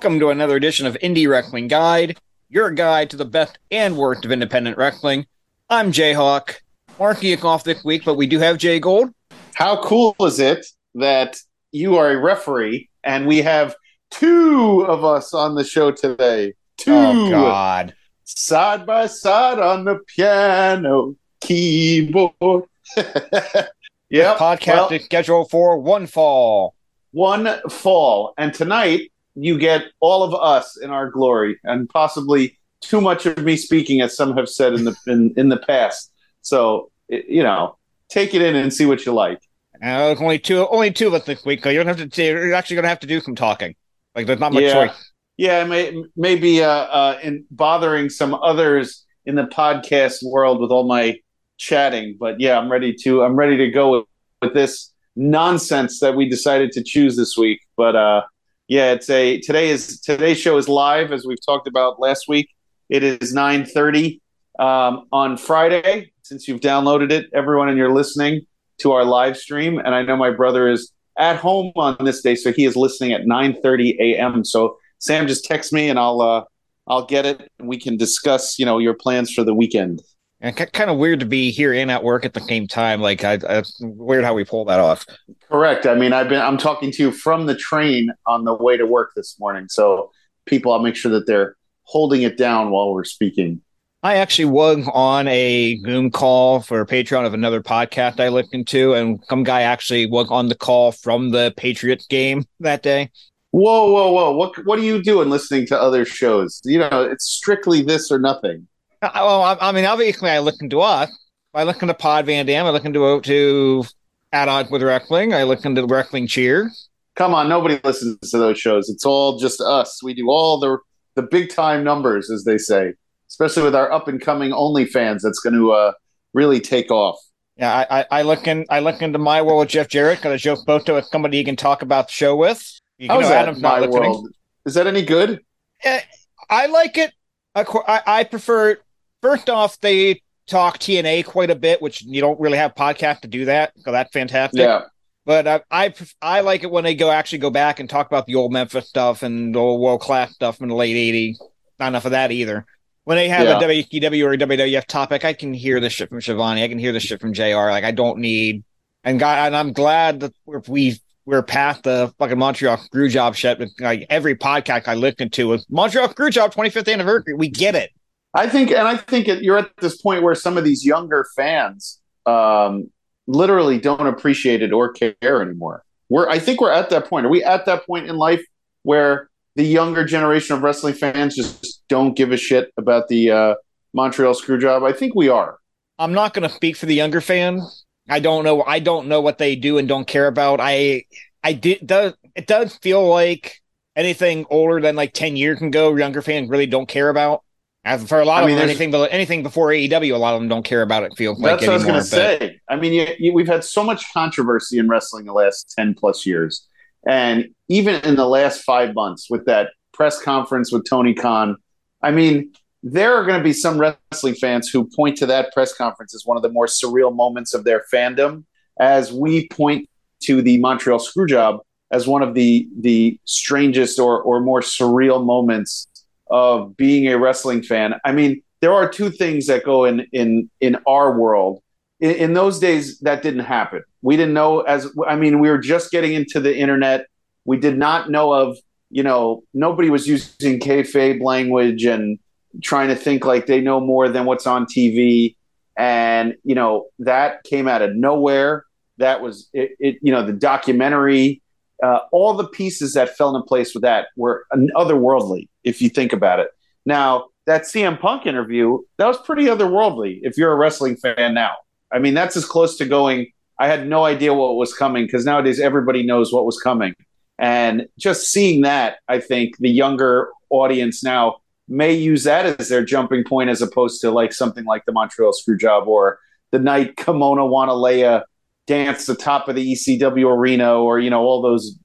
Welcome to another edition of Indie Wrestling Guide, your guide to the best and worst of independent wrestling. I'm Jayhawk. Mark Geek off this week, but we do have Jay Gold. How cool is it that you are a referee and we have two of us on the show today? Two. Oh God. Side by side on the piano keyboard. yeah. Podcast well, is scheduled for one fall. One fall. And tonight you get all of us in our glory and possibly too much of me speaking as some have said in the in, in the past. So you know, take it in and see what you like. Uh, only two, only two of us this week. So you don't have to. You're actually going to have to do some talking. Like there's not much yeah. choice. Yeah, may, maybe uh, uh, in bothering some others in the podcast world with all my chatting. But yeah, I'm ready to. I'm ready to go with, with this nonsense that we decided to choose this week. But uh, yeah, it's a today is today's show is live as we've talked about last week. It is 9:30 um, on Friday. Since you've downloaded it, everyone and you're listening to our live stream, and I know my brother is at home on this day, so he is listening at 9:30 a.m. So Sam, just text me and I'll uh, I'll get it, and we can discuss you know your plans for the weekend. And kind of weird to be here and at work at the same time. Like, I, I weird how we pull that off. Correct. I mean, I've been I'm talking to you from the train on the way to work this morning, so people, I'll make sure that they're holding it down while we're speaking. I actually was on a Zoom call for a Patreon of another podcast I listened to, and some guy actually was on the call from the Patriots game that day. Whoa, whoa, whoa! What what are you doing listening to other shows? You know, it's strictly this or nothing. Well, I, I mean, obviously, I listen to us. I listen to Pod Van Dam. I listen to to At Odds with Wrestling. I listen to Wrestling Cheer. Come on, nobody listens to those shows. It's all just us. We do all the the big time numbers, as they say especially with our up and coming OnlyFans that's going to uh, really take off. Yeah, I, I, I, look in I look into my world with Jeff Jarrett because Joe Boto is somebody you can talk about the show with. You How's that Adam's my world? Is that any good? Yeah, I like it. I, I prefer. First off, they talk TNA quite a bit, which you don't really have podcast to do that. So that's fantastic. Yeah. But uh, I I like it when they go actually go back and talk about the old Memphis stuff and the old world class stuff in the late '80s. Not enough of that either when they have yeah. a WCW or a WWF topic, I can hear the shit from Schiavone. I can hear the shit from JR. Like I don't need, and God, and I'm glad that we we're past the fucking Montreal Screwjob shit. Like every podcast I listened to was Montreal Screwjob 25th anniversary. We get it. I think, and I think it, you're at this point where some of these younger fans um, literally don't appreciate it or care anymore. We're, I think we're at that point. Are we at that point in life where the younger generation of wrestling fans just don't give a shit about the uh, Montreal Screwjob? I think we are. I'm not going to speak for the younger fan. I don't know. I don't know what they do and don't care about. I I did does it does feel like anything older than like ten years ago, younger fans really don't care about. As for a lot I mean, of them, anything anything before AEW, a lot of them don't care about it. Feels that's like what anymore, I was going to say. I mean, you, you, we've had so much controversy in wrestling the last ten plus years, and even in the last five months with that press conference with Tony Khan, I mean, there are going to be some wrestling fans who point to that press conference as one of the more surreal moments of their fandom, as we point to the Montreal Screwjob as one of the the strangest or or more surreal moments of being a wrestling fan. I mean, there are two things that go in in in our world. In, in those days, that didn't happen. We didn't know as I mean, we were just getting into the internet. We did not know of you know, nobody was using kayfabe language and trying to think like they know more than what's on TV. And, you know, that came out of nowhere. That was it, it you know, the documentary, uh, all the pieces that fell into place with that were otherworldly, if you think about it. Now, that CM Punk interview, that was pretty otherworldly if you're a wrestling fan now. I mean, that's as close to going, I had no idea what was coming because nowadays everybody knows what was coming. And just seeing that, I think the younger audience now may use that as their jumping point as opposed to like something like the Montreal Screwjob or the night Kimona Wanalaya dance the top of the ECW arena or, you know, all those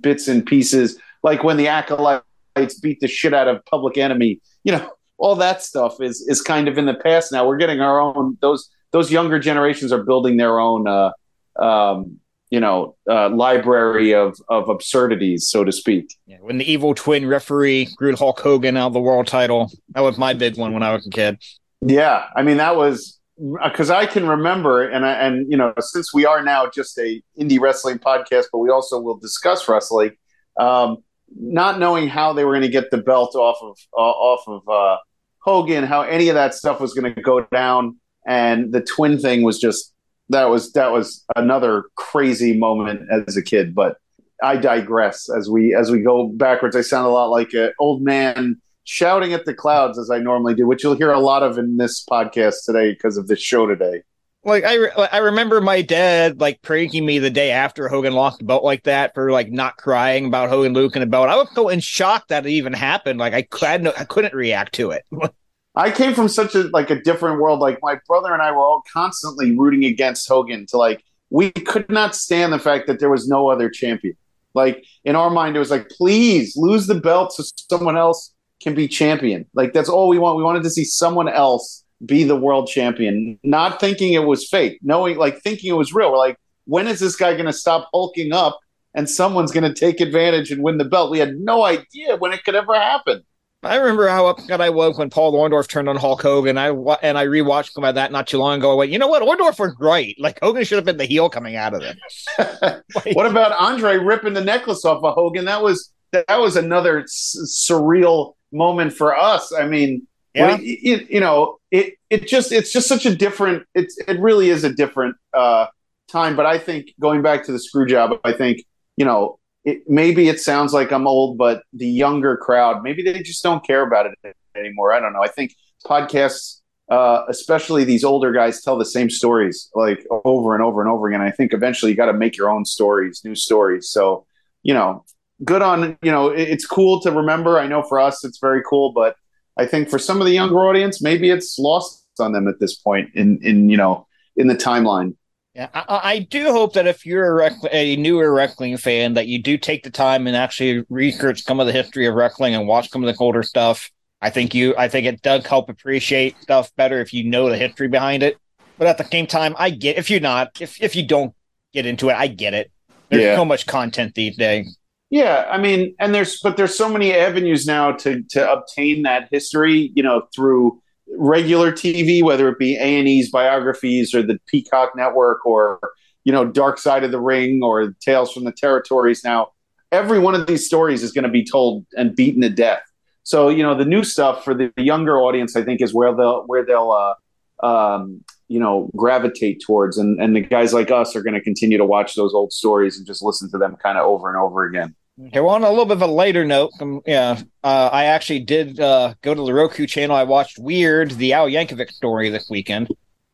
bits and pieces, like when the Acolytes beat the shit out of Public Enemy, you know, all that stuff is is kind of in the past now. We're getting our own those those younger generations are building their own uh, um, you know uh, library of of absurdities, so to speak. Yeah, when the evil twin referee grew Hulk Hogan out of the world title, that was my big one when I was a kid. Yeah, I mean that was because I can remember, and I, and you know, since we are now just a indie wrestling podcast, but we also will discuss wrestling. Um, not knowing how they were going to get the belt off of uh, off of uh, Hogan, how any of that stuff was going to go down, and the twin thing was just that was that was another crazy moment as a kid. But I digress. As we as we go backwards, I sound a lot like an old man shouting at the clouds as I normally do, which you'll hear a lot of in this podcast today because of this show today. Like I, re- I remember my dad like pranking me the day after Hogan lost the belt like that for like not crying about Hogan Luke and the belt. I was so in shock that it even happened. Like I couldn't, I couldn't react to it. I came from such a like a different world. Like my brother and I were all constantly rooting against Hogan to like we could not stand the fact that there was no other champion. Like in our mind, it was like, please lose the belt to someone else can be champion. Like that's all we want. We wanted to see someone else be the world champion, not thinking it was fake, knowing like thinking it was real. We're like, when is this guy going to stop hulking up and someone's going to take advantage and win the belt? We had no idea when it could ever happen. I remember how upset I was when Paul Orndorff turned on Hulk Hogan. I and I rewatched by that not too long ago. I went, you know what? Orndorff was right. Like Hogan should have been the heel coming out of it. what about Andre ripping the necklace off of Hogan? That was that was another s- surreal moment for us. I mean, yeah. It, you know, it it just it's just such a different. It's it really is a different uh, time. But I think going back to the screw job, I think you know it, maybe it sounds like I'm old, but the younger crowd maybe they just don't care about it anymore. I don't know. I think podcasts, uh, especially these older guys, tell the same stories like over and over and over again. I think eventually you got to make your own stories, new stories. So you know, good on you know it's cool to remember. I know for us it's very cool, but I think for some of the younger audience, maybe it's lost on them at this point in in you know in the timeline. Yeah, I, I do hope that if you're a, rec- a newer wrestling fan, that you do take the time and actually research some of the history of wrestling and watch some of the older stuff. I think you, I think it does help appreciate stuff better if you know the history behind it. But at the same time, I get if you're not, if if you don't get into it, I get it. There's yeah. so much content these days. Yeah, I mean, and there's but there's so many avenues now to to obtain that history, you know, through regular TV, whether it be A and E's biographies or the Peacock Network or you know Dark Side of the Ring or Tales from the Territories. Now, every one of these stories is going to be told and beaten to death. So you know the new stuff for the younger audience, I think, is where they'll where they'll uh, um, you know gravitate towards, and and the guys like us are going to continue to watch those old stories and just listen to them kind of over and over again. Okay, well, on a little bit of a later note, um, yeah, uh, I actually did uh, go to the Roku channel. I watched Weird, the Al Yankovic story this weekend.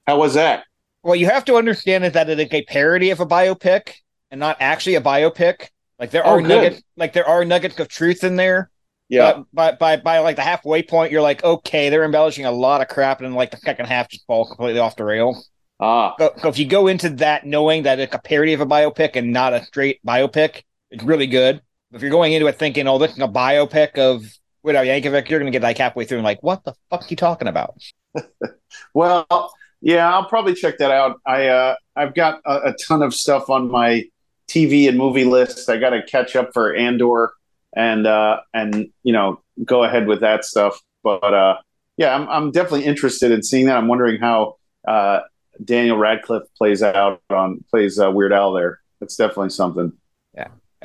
How was that? Well, you have to understand is that it is a parody of a biopic and not actually a biopic. Like there oh, are good. nuggets, like there are nuggets of truth in there. Yeah. But by, by by like the halfway point, you're like, okay, they're embellishing a lot of crap, and like the second half just falls completely off the rail. Ah. So, so if you go into that knowing that it's a parody of a biopic and not a straight biopic, it's really good if you're going into it thinking, oh, this is a biopic of Weird Yankovic, you're going to get like halfway through and like, what the fuck are you talking about? well, yeah, I'll probably check that out. I uh, I've got a, a, ton of stuff on my TV and movie list. I got to catch up for Andor and uh, and you know go ahead with that stuff. But uh, yeah, I'm I'm definitely interested in seeing that. I'm wondering how uh, Daniel Radcliffe plays out on plays uh, Weird Al there. That's definitely something.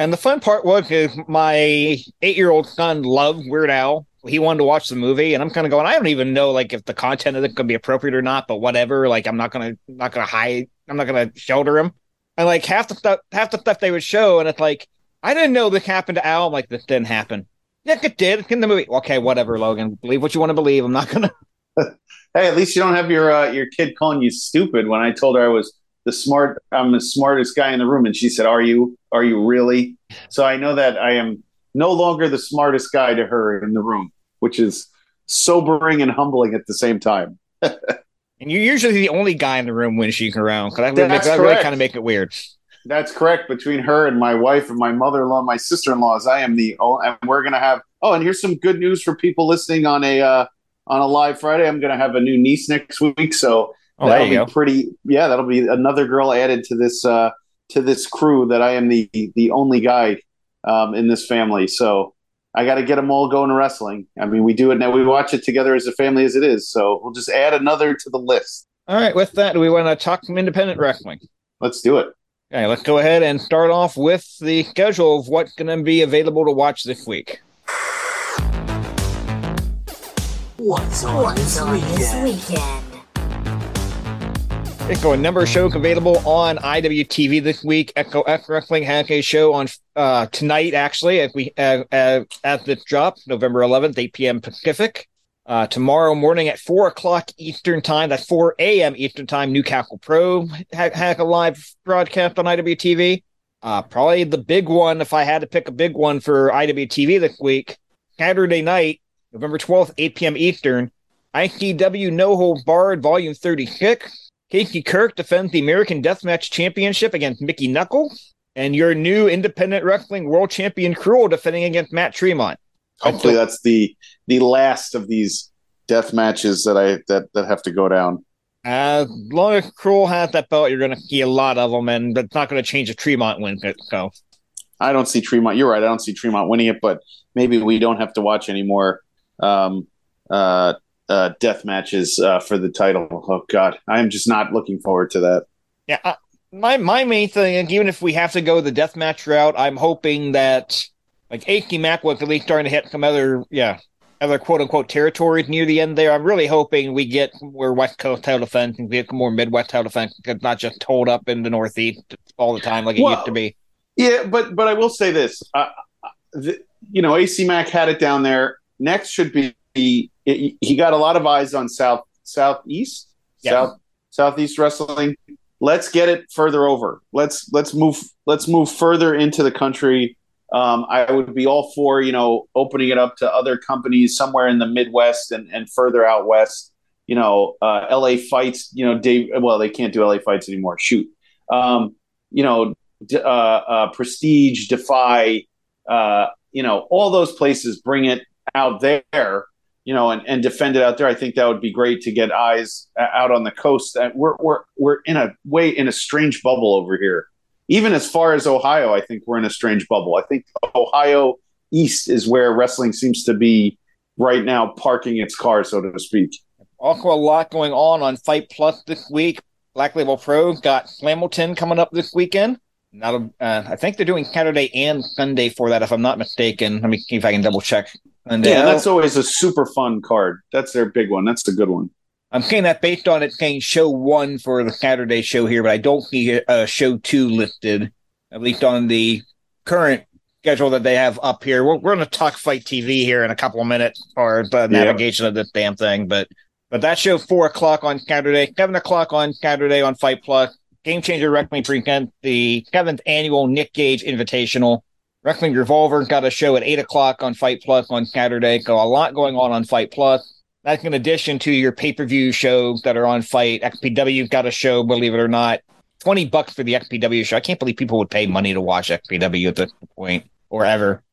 And the fun part was my eight year old son loved Weird Al. He wanted to watch the movie, and I'm kind of going. I don't even know like if the content of it could be appropriate or not, but whatever. Like I'm not gonna not gonna hide. I'm not gonna shelter him. And like half the stuff, half the stuff they would show, and it's like I didn't know this happened to Al. I'm like this didn't happen. Yeah, it did. In the movie. Okay, whatever, Logan. Believe what you want to believe. I'm not gonna. hey, at least you don't have your uh, your kid calling you stupid. When I told her I was the smart I'm the smartest guy in the room. And she said are you are you really? So I know that I am no longer the smartest guy to her in the room which is sobering and humbling at the same time. And you're usually the only guy in the room when she's around because that, that really kind of make it weird. That's correct. Between her and my wife and my mother-in-law and my sister-in-laws I am the oh and we're gonna have oh and here's some good news for people listening on a uh, on a live Friday. I'm gonna have a new niece next week. So Oh, that'll be go. pretty. Yeah, that'll be another girl added to this uh, to this crew that I am the the only guy um, in this family. So I got to get them all going to wrestling. I mean, we do it now. We watch it together as a family as it is. So we'll just add another to the list. All right. With that, we want to talk some independent wrestling? Let's do it. Okay, let's go ahead and start off with the schedule of what's going to be available to watch this week. What's on, What's this, on weekend? this weekend? Echo, a number of shows available on IWTV this week. Echo F Wrestling has a show on uh, tonight, actually, as we uh, uh, as November 11th, 8 p.m. Pacific. Uh, tomorrow morning at 4 o'clock Eastern Time, that's 4 a.m. Eastern Time, Newcastle Pro has a live broadcast on IWTV. Uh, probably the big one, if I had to pick a big one for IWTV this week, Saturday night, November 12th, 8 p.m. Eastern, ICW No Hold Barred Volume 36 Casey Kirk defends the American Deathmatch Championship against Mickie Knuckle, and your new independent wrestling world champion Krule defending against Matt Tremont. Hopefully, that's the the last of these death matches that I that that have to go down. As long as Krule has that belt, you're going to see a lot of them, and that's not going to change if Tremont wins it. So, I don't see Tremont. You're right. I don't see Tremont winning it, but maybe we don't have to watch anymore. Um, uh, uh, death matches uh, for the title. Oh God, I am just not looking forward to that. Yeah, uh, my my main thing, even if we have to go the death match route, I'm hoping that like AC Mack was at least starting to hit some other yeah other quote unquote territories near the end there. I'm really hoping we get where West Coast title defense and get more Midwest title defense, not just told up in the Northeast all the time like it well, used to be. Yeah, but but I will say this, uh, the, you know, AC Mack had it down there. Next should be he he got a lot of eyes on south southeast yeah. south southeast wrestling. Let's get it further over. Let's let's move let's move further into the country. Um, I would be all for you know opening it up to other companies somewhere in the Midwest and, and further out west. You know, uh, LA fights. You know, Dave. Well, they can't do LA fights anymore. Shoot. Um, you know, uh, uh, Prestige, Defy. Uh, you know, all those places bring it out there you know, and, and defend it out there. I think that would be great to get eyes out on the coast. We're we're we're in a way in a strange bubble over here. Even as far as Ohio, I think we're in a strange bubble. I think Ohio East is where wrestling seems to be right now, parking its car, so to speak. Also, a lot going on on FITE Plus this week. Black Label Pro got Slamilton coming up this weekend. Not a, uh, I think they're doing Saturday and Sunday for that, if I'm not mistaken. Let me see if I can double check. And yeah, that's always a super fun card. That's their big one. That's the good one. I'm saying that based on it saying show one for the Saturday show here, but I don't see a show two listed, at least on the current schedule that they have up here. We're, we're going to talk FITE TV here in a couple of minutes or the navigation yeah. of this damn thing, but but that show four o'clock on Saturday, seven o'clock on Saturday on FITE Plus. Game Changer Wrestling present the seventh annual Nick Gage Invitational. Wrestling Revolver got a show at eight o'clock on FITE Plus on Saturday. So a lot going on on FITE Plus. That's in addition to your pay per view shows that are on FITE. XPW got a show, believe it or not. Twenty bucks for the XPW show. I can't believe people would pay money to watch XPW at this point or ever.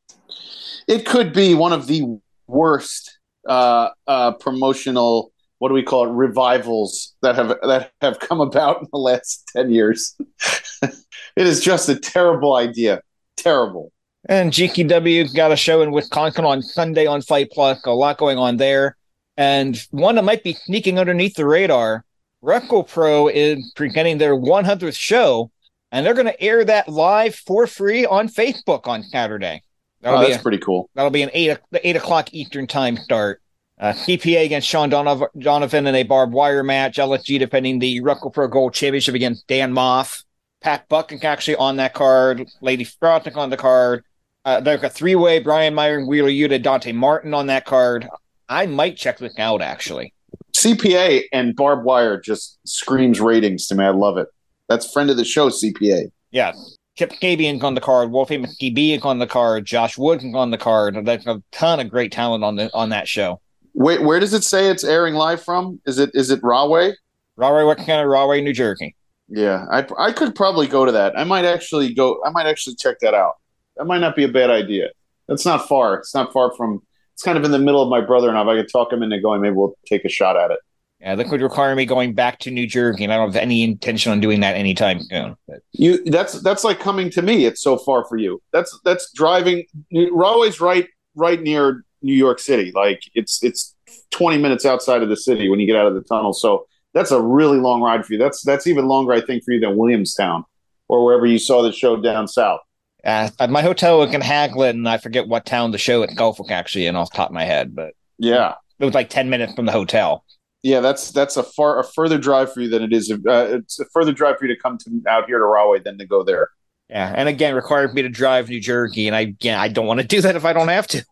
It could be one of the worst uh, uh, promotional what do we call it revivals that have that have come about in the last 10 years it is just a terrible idea terrible and GCW got a show in Wisconsin on Sunday on FITE Plus. A lot going on there. And one that might be sneaking underneath the radar, Wrestle Pro is presenting their 100th show, and they're going to air that live for free on Facebook on Saturday. That'll oh, that's a, pretty cool. That'll be an eight eight o'clock Eastern time start. Uh, CPA against Sean Donovan in a barbed wire match. LSG defending the Wrestle Pro Gold Championship against Dan Maff. Pat Buck actually on that card. Lady Frotnick on the card. Uh, there's a three way Brian Meyer and Wheeler Yuta, Dante Martin on that card. I might check this out actually. CPA and barbed wire just screams ratings to me. I love it. That's friend of the show, CPA. Yeah. Chip Kabian's on the card. Wolfie McKee is on the card. Josh Woods is on the card. There's a ton of great talent on the on that show. Wait, where does it say it's airing live from? Is it is it Rahway? Rahway, what kind of Rahway, New Jersey? Yeah, I I could probably go to that. I might actually go. I might actually check that out that might not be a bad idea. That's not far. It's not far from. It's kind of in the middle of my brother and I. If I could talk him into going, maybe we'll take a shot at it. Yeah, that would require me going back to New Jersey, and I don't have any intention on doing that anytime soon. But. You that's that's like coming to me. It's so far for you. That's that's driving. Rahway's right right near New York City. Like it's it's twenty minutes outside of the city when you get out of the tunnel. So that's a really long ride for you. That's that's even longer, I think, for you than Williamstown or wherever you saw the show down south. Uh, at my hotel was in Haglin, and I forget what town the show at Gulfwick actually in off the top of my head, but yeah, it was like ten minutes from the hotel. Yeah, that's that's a far a further drive for you than it is. Uh, it's a further drive for you to come to out here to Rahway than to go there. Yeah, and again, required me to drive New Jersey, and I again I don't want to do that if I don't have to.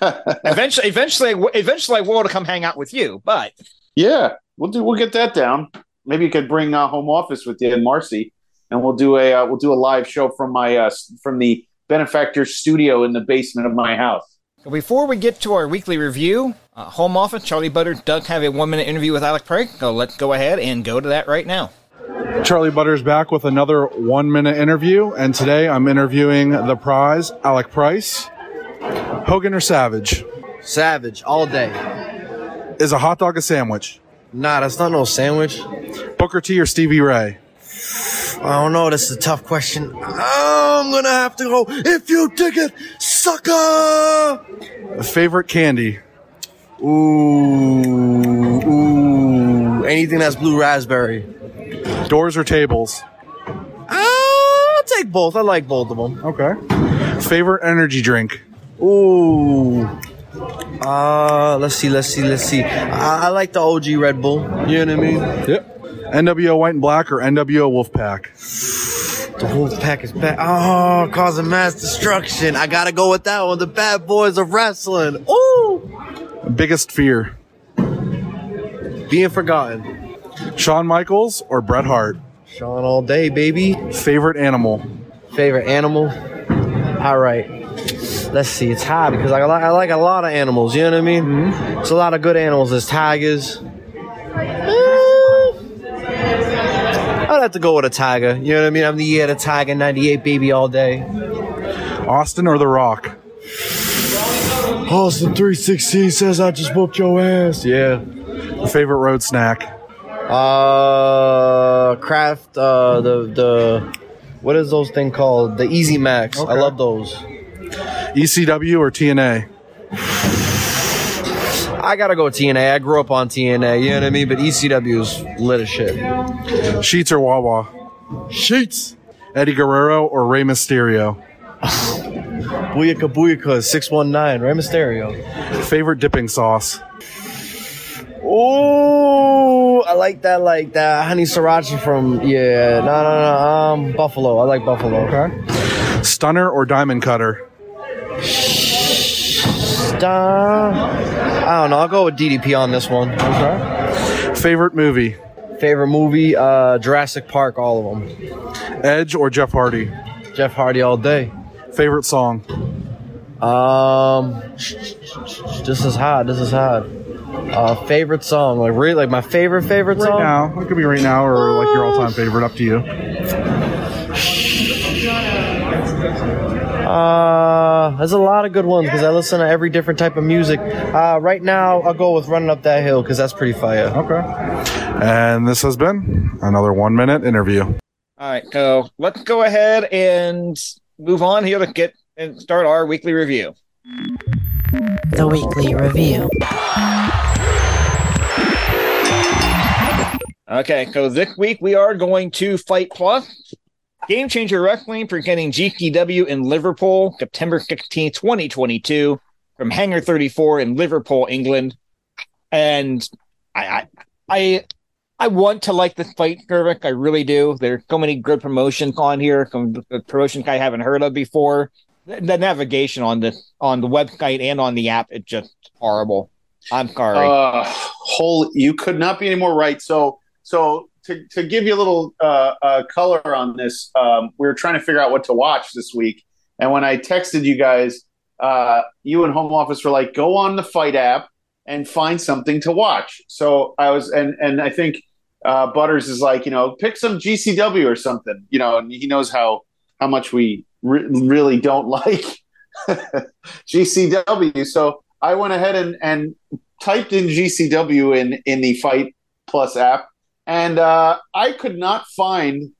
eventually, eventually, eventually, I will to come hang out with you. But yeah, we'll do. We'll get that down. Maybe you could bring uh, home office with you and Marcy, and we'll do a uh, we'll do a live show from my uh, from the benefactor studio in the basement of my house. Before we get to our weekly review, uh, Home Office, Charlie Butter, does have a one minute interview with Alec Price. So let's go ahead and go to that right now. Charlie Butters back with another one minute interview, and today I'm interviewing the prize, Alec Price. Hogan or Savage? Savage, all day. Is a hot dog a sandwich? Nah, that's not no sandwich. Booker T or Stevie Ray? I don't know. This is a tough question. I'm gonna have to go. If you dig it, sucker. A Favorite candy? Ooh, ooh. Anything that's blue raspberry. Doors or tables? I'll take both. I like both of them. Okay. Favorite energy drink? Ooh. Uh, let's see, let's see, let's see. I, I like the OG Red Bull. You know what I mean? Yep. NWO White and Black or NWO Wolfpack? The Wolfpack is back. Oh, causing mass destruction. I gotta go with that one. The bad boys of wrestling. Ooh. Biggest fear? Being forgotten. Shawn Michaels or Bret Hart? Shawn all day, baby. Favorite animal? Favorite animal? All right. Let's see. It's hard because I like, I like a lot of animals. You know what I mean? Mm-hmm. It's a lot of good animals. There's tigers. I'd have to go with a Tiger. You know what I mean? I'm the year of the Tiger, 98 baby all day. Austin or The Rock? Austin 316 says I just whooped your ass. Yeah. Favorite road snack? Uh, Kraft, uh, the, the, what is those thing called? The Easy Macs. Okay. I love those. ECW or TNA? I gotta go TNA. I grew up on TNA, you know what I mean? But ECW is lit as shit. Sheetz or Wawa? Sheetz. Eddie Guerrero or Rey Mysterio? Booyaka Booyaka 619, Rey Mysterio. Favorite dipping sauce? Oh, I like that, like that honey sriracha from yeah, no, no, no, um, Buffalo. I like Buffalo. Okay. Stunner or diamond cutter? I don't know. I'll go with DDP on this one. Okay. Favorite movie? Favorite movie? Uh, Jurassic Park. All of them. Edge or Jeff Hardy? Jeff Hardy all day. Favorite song? Um, this is hard. This is hard. Uh, favorite song, like really, like my favorite favorite right song. Now, it could be right now or like your all time favorite. Up to you. Uh, there's a lot of good ones because I listen to every different type of music. Uh, right now, I'll go with Running Up That Hill because that's pretty fire. Okay. And this has been another one minute interview. All right. So let's go ahead and move on here to get and start our weekly review. The weekly review. Okay, so this week we are going to Fight Plus. Game Changer Wrestling presenting GCW in Liverpool, September 16, 2022, from Hangar 34 in Liverpool, England. And I, I, I, want to like this fight, Gervik. I really do. There's so many good promotions on here, some promotions I haven't heard of before. The, navigation on the on the website and on the app, it's just horrible. I'm sorry. Uh, you could not be any more right. So, so to, to give you a little uh, uh, color on this, um, we were trying to figure out what to watch this week. And when I texted you guys, uh, you and Home Office were like, go on the FITE app and find something to watch. So I was, and and I think uh, Butters is like, you know, pick some GCW or something, you know, and he knows how how much we re- really don't like GCW. So I went ahead and and typed in GCW in in the FITE Plus app, and uh, I could not find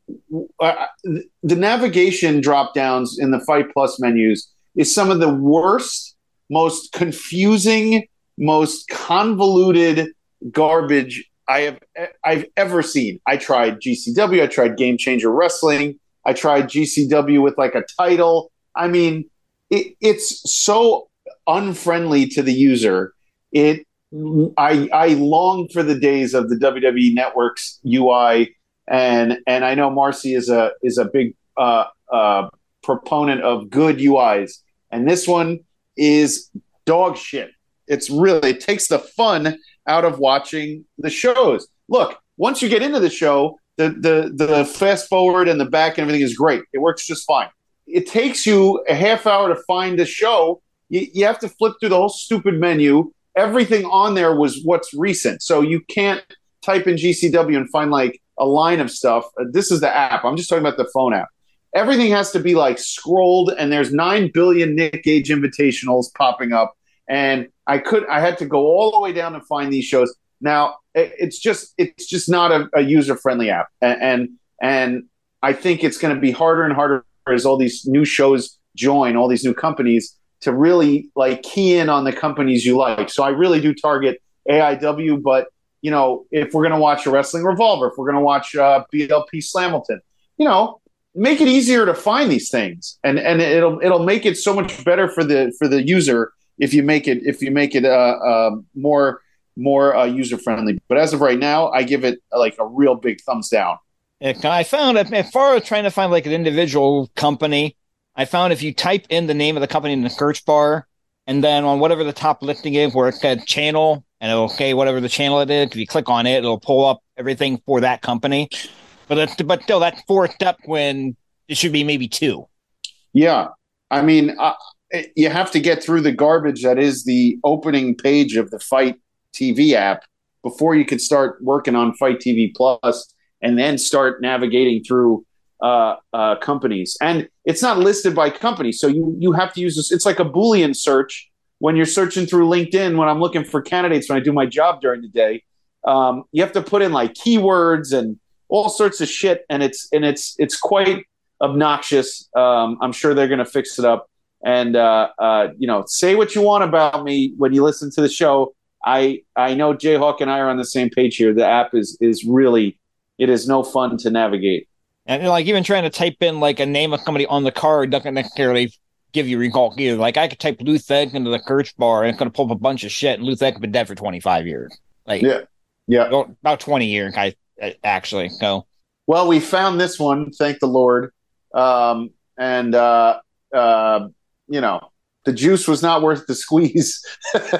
uh, the navigation drop downs in the FITE Plus menus is some of the worst, most confusing, most convoluted garbage I have I've ever seen. I tried GCW, I tried Game Changer Wrestling, I tried GCW with like a title. I mean, it, it's so unfriendly to the user. It I I long for the days of the WWE Network's UI, and and I know Marcy is a is a big uh, uh, proponent of good UIs, and this one is dog shit. It's really it takes the fun out of watching the shows. Look, once you get into the show, the the the fast forward and the back and everything is great. It works just fine. It takes you a half hour to find the show. You, you have to flip through the whole stupid menu everything on there was what's recent. So you can't type in GCW and find like a line of stuff. Uh, this is the app. I'm just talking about the phone app. Everything has to be like scrolled, and there's nine billion Nick Gage invitationals popping up. And I could, I had to go all the way down to find these shows. Now it's just, it's just not a, a user friendly app, and, and and I think it's going to be harder and harder as all these new shows join, all these new companies to really like key in on the companies you like. So I really do target AIW, but you know, if we're going to watch a wrestling revolver, if we're going to watch uh, BLP Slamilton, you know, make it easier to find these things, and and it'll it'll make it so much better for the for the user if you make it if you make it uh, uh more more uh, user friendly. But as of right now, I give it like a real big thumbs down. I found as far as trying to find like an individual company, I found if you type in the name of the company in the search bar, and then on whatever the top listing is where it said channel, and it'll say whatever the channel it is, if you click on it, it'll pull up everything for that company. But that's, but still, that's four step when it should be maybe two. Yeah, I mean, uh, you have to get through the garbage that is the opening page of the FITE TV app before you can start working on FITE TV Plus, and then start navigating through uh, uh, companies, and it's not listed by company. So you you have to use this. It's like a Boolean search when you're searching through LinkedIn. When I'm looking for candidates when I do my job during the day, um, you have to put in like keywords and all sorts of shit, and it's and it's it's quite obnoxious. Um, I'm sure they're going to fix it up. And uh, uh, you know, say what you want about me when you listen to the show. I I know Jayhawk and I are on the same page here. The app is is really it is no fun to navigate. And like even trying to type in like a name of somebody on the card doesn't necessarily give you recall either. Like I could type Lou Thesz into the search bar and it's going to pull up a bunch of shit. And Lou Thesz has been dead for 25 years. Like yeah, yeah, about 20 years. I actually so. Well, we found this one, thank the Lord. Um, and uh, uh, you know, the juice was not worth the squeeze,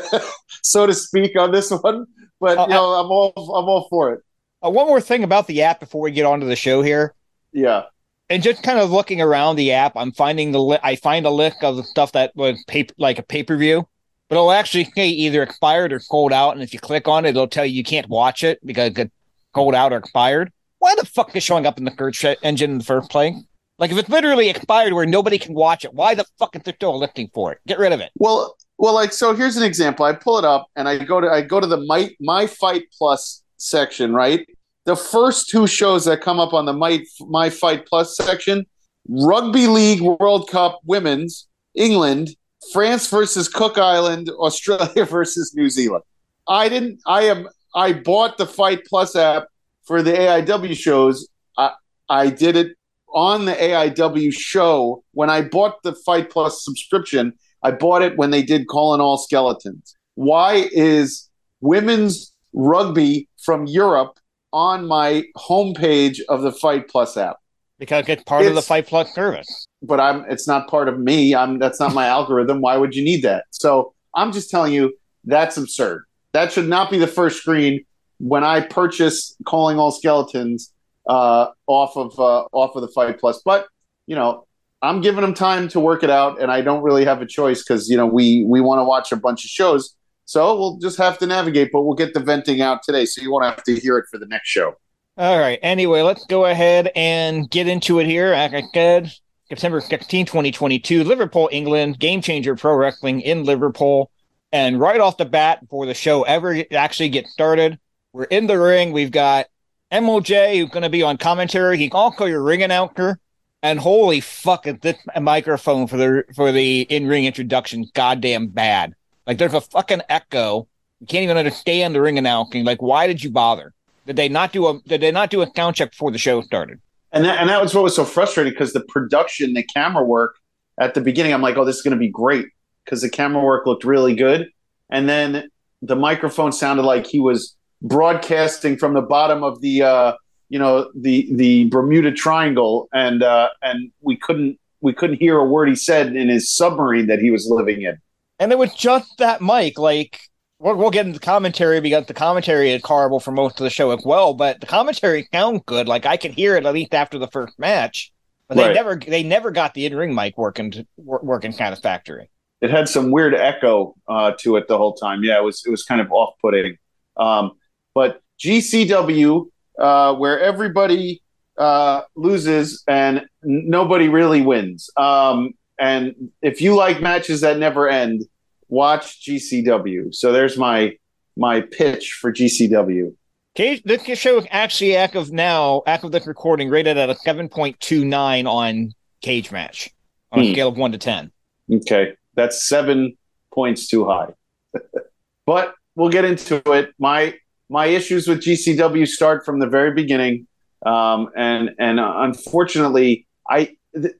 so to speak, on this one. But uh, you know, I'm all I'm all for it. Uh, one more thing about the app before we get on to the show here. Yeah. And just kind of looking around the app, I'm finding the li- I find a list of the stuff that was paper like a pay per view, but it'll actually say either expired or sold out. And if you click on it, it'll tell you you can't watch it because it's sold out or expired. Why the fuck is showing up in the search engine in the first place? Like if it's literally expired where nobody can watch it, why the fuck is there still a listing for it? Get rid of it. Well, well, like so. Here's an example. I pull it up and I go to I go to the my my fight plus section, right? The first two shows that come up on the My, My FITE Plus section Rugby League World Cup Women's, England, France versus Cook Island, Australia versus New Zealand. I didn't, I am, I bought the FITE Plus app for the AIW shows. I, I did it on the AIW show. When I bought the FITE Plus subscription, I bought it when they did Calling All Skeletons. Why is women's rugby from Europe on my homepage of the FITE Plus app because it's part it's, of the FITE Plus service. But I'm it's not part of me. I'm that's not my algorithm. Why would you need that? So I'm just telling you that's absurd. That should not be the first screen when I purchase Calling All Skeletons uh, off of uh, off of the FITE Plus. But you know, I'm giving them time to work it out, and I don't really have a choice because you know we we want to watch a bunch of shows. So we'll just have to navigate, but we'll get the venting out today, so you won't have to hear it for the next show. All right. Anyway, let's go ahead and get into it here. Like I said, September 16, 2022, Liverpool, England, Game Changer Pro Wrestling in Liverpool. And right off the bat, before the show ever actually gets started, We're in the ring. We've got MLJ who's going to be on commentary. He can also your ring announcer. And holy fuck, is this microphone for the for the in ring introduction goddamn bad? Like there's a fucking echo. You can't even understand the ring announcing. Like, why did you bother? Did they not do a Did they not do a sound check before the show started? And that, and that was what was so frustrating because the production, the camera work at the beginning, I'm like, oh, this is going to be great because the camera work looked really good. And then the microphone sounded like he was broadcasting from the bottom of the, uh, you know, the the Bermuda Triangle, and uh, and we couldn't we couldn't hear a word he said in his submarine that he was living in. And it was just that mic, like we'll, we'll get into the commentary because the commentary is horrible for most of the show as well. But the commentary sounds good. Like I could hear it at least after the first match. But they Right. never they never got the in ring mic working to, working kind of factory. It had some weird echo uh, to it the whole time. Yeah, it was it was kind of off putting. Um, but GCW, uh, where everybody uh, loses and nobody really wins. Um, and if you like matches that never end, watch GCW. So there's my my pitch for GCW. Cage, this show is actually active now, active this recording, rated at a seven point two nine on Cagematch on a Hmm. scale of one to ten. Okay, that's seven points too high. but we'll get into it. My my issues with GCW start from the very beginning, um, and and uh, unfortunately, I. Th-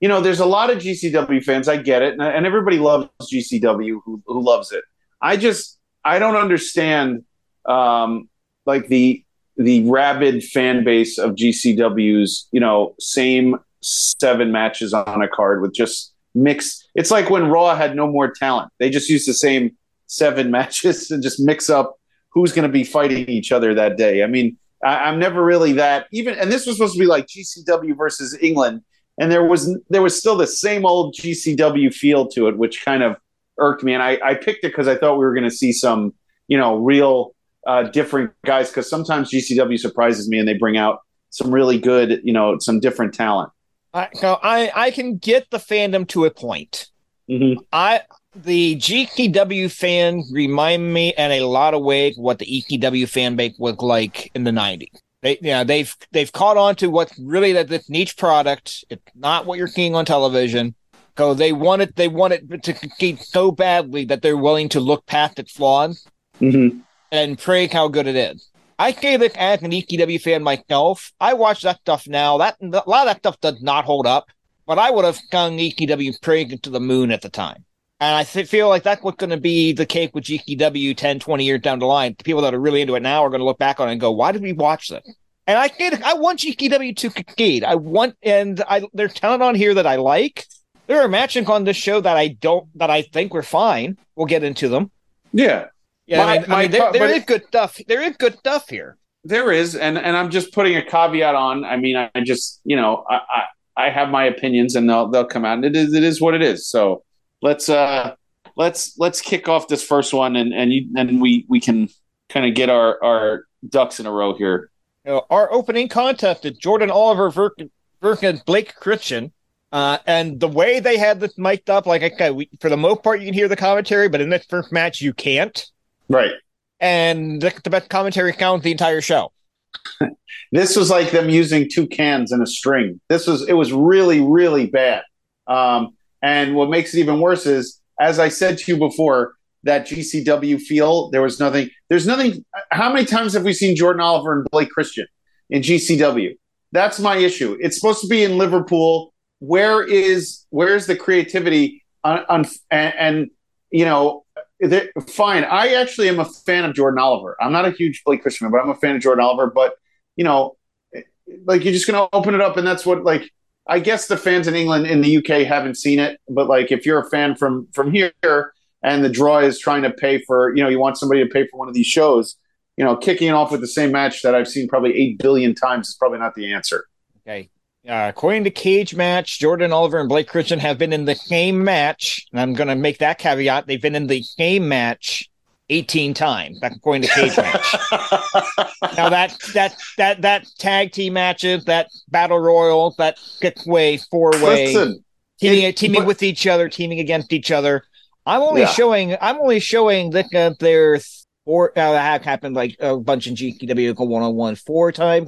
you know, there's a lot of GCW fans. I get it, and, and everybody loves GCW who, who loves it. I just I don't understand um, like the the rabid fan base of GCW's. You know, same seven matches on a card with just mix. It's like when Raw had no more talent; they just used the same seven matches and just mix up who's going to be fighting each other that day. I mean, I'm never really that even. And this was supposed to be like GCW versus England, and there was there was still the same old GCW feel to it, which kind of irked me. And I, I picked it because I thought we were going to see some, you know, real uh, different guys. Because sometimes GCW surprises me, and they bring out some really good, you know, some different talent. I, so I I can get the fandom to a point. Mm-hmm. I the GCW fan remind me in a lot of ways what the ECW fan base was like in the nineties. They yeah they've they've caught on to what's really that this niche product. It's not what you're seeing on television. So they want it they want it to compete so badly that they're willing to look past its flaws Mm-hmm. and praise how good it is. I say this as an ECW fan myself. I watch that stuff now. That a lot of that stuff does not hold up, but I would have sung ECW praise to the moon at the time. And I feel like that's what's going to be the case with GCW 10, 20 years down the line. The people that are really into it now are going to look back on it and go, why did we watch this? And I get, I want GCW to succeed. I want, and I, there's talent on here that I like. There are matches on this show that I don't, that I think were fine. We'll get into them. Yeah, Yeah, My- I mean, my I mean, there, there is good stuff. There is good stuff here. there is, and and I'm just putting a caveat on. I mean, I just you know, I I, I have my opinions, and they'll they'll come out, and it is it is what it is. So let's uh let's let's kick off this first one, and and you and we we can kind of get our our ducks in a row here. Our opening contest is Jordan Oliver ver- versus Blake Christian. Uh, and the way they had this mic'd up, like I said, we, for the most part, you can hear the commentary, but in this first match, you can't. Right. And the, the best commentary sounds the entire show. This was like them using two cans and a string. This was it was really really bad. Um, and what makes it even worse is, as I said to you before, that GCW feel there was nothing. There's nothing. How many times have we seen Jordan Oliver and Blake Christian in GCW? That's my issue. It's supposed to be in Liverpool. Where is where is the creativity? On, on and, and you know, fine. I actually am a fan of Jordan Oliver. I'm not a huge Blake Christian but I'm a fan of Jordan Oliver. But you know, like you're just going to open it up, and that's what like I guess the fans in England in the UK haven't seen it. But like if you're a fan from from here and the draw is trying to pay for, you know, you want somebody to pay for one of these shows, you know, kicking it off with the same match that I've seen probably eight billion times is probably not the answer. Okay. Uh, according to Cage Match, Jordan Oliver and Blake Christian have been in the same match. And I'm going to make that caveat. They've been in the same match 18 times. That's according to Cagematch. now that that that that tag team matches, that battle royal, that six way, four way, teaming it- teaming but- with each other, teaming against each other. I'm only Yeah. showing I'm only showing that uh, there's four. Uh, that happened like a bunch in GCW, one on one, four time,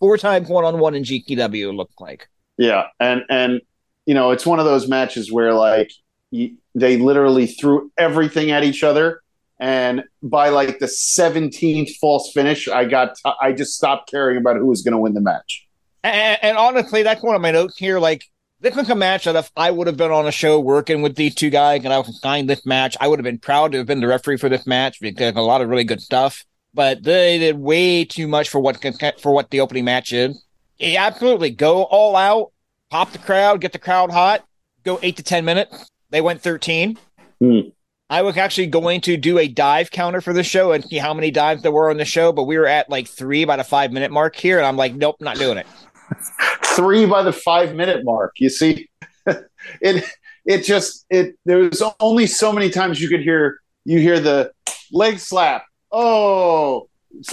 four times one on one in GCW looked like. Yeah, and and you know it's one of those matches where like they literally threw everything at each other, and by like the seventeenth false finish, I got t- I just stopped caring about who was going to win the match. And, and honestly, that's one of my notes here. Like this was a match that if I would have been on a show working with these two guys and I was assigned this match, I would have been proud to have been the referee for this match because a lot of really good stuff. But they did way too much for what for what the opening match is. Yeah, absolutely, go all out, pop the crowd, get the crowd hot, go eight to ten minutes. They went thirteen. Hmm. I was actually going to do a dive counter for the show and see how many dives there were on the show, but we were at like three by the five minute mark here, and I'm like, nope, not doing it three by the five minute mark. You see, it it just it there was only so many times you could hear you hear the leg slap. Oh,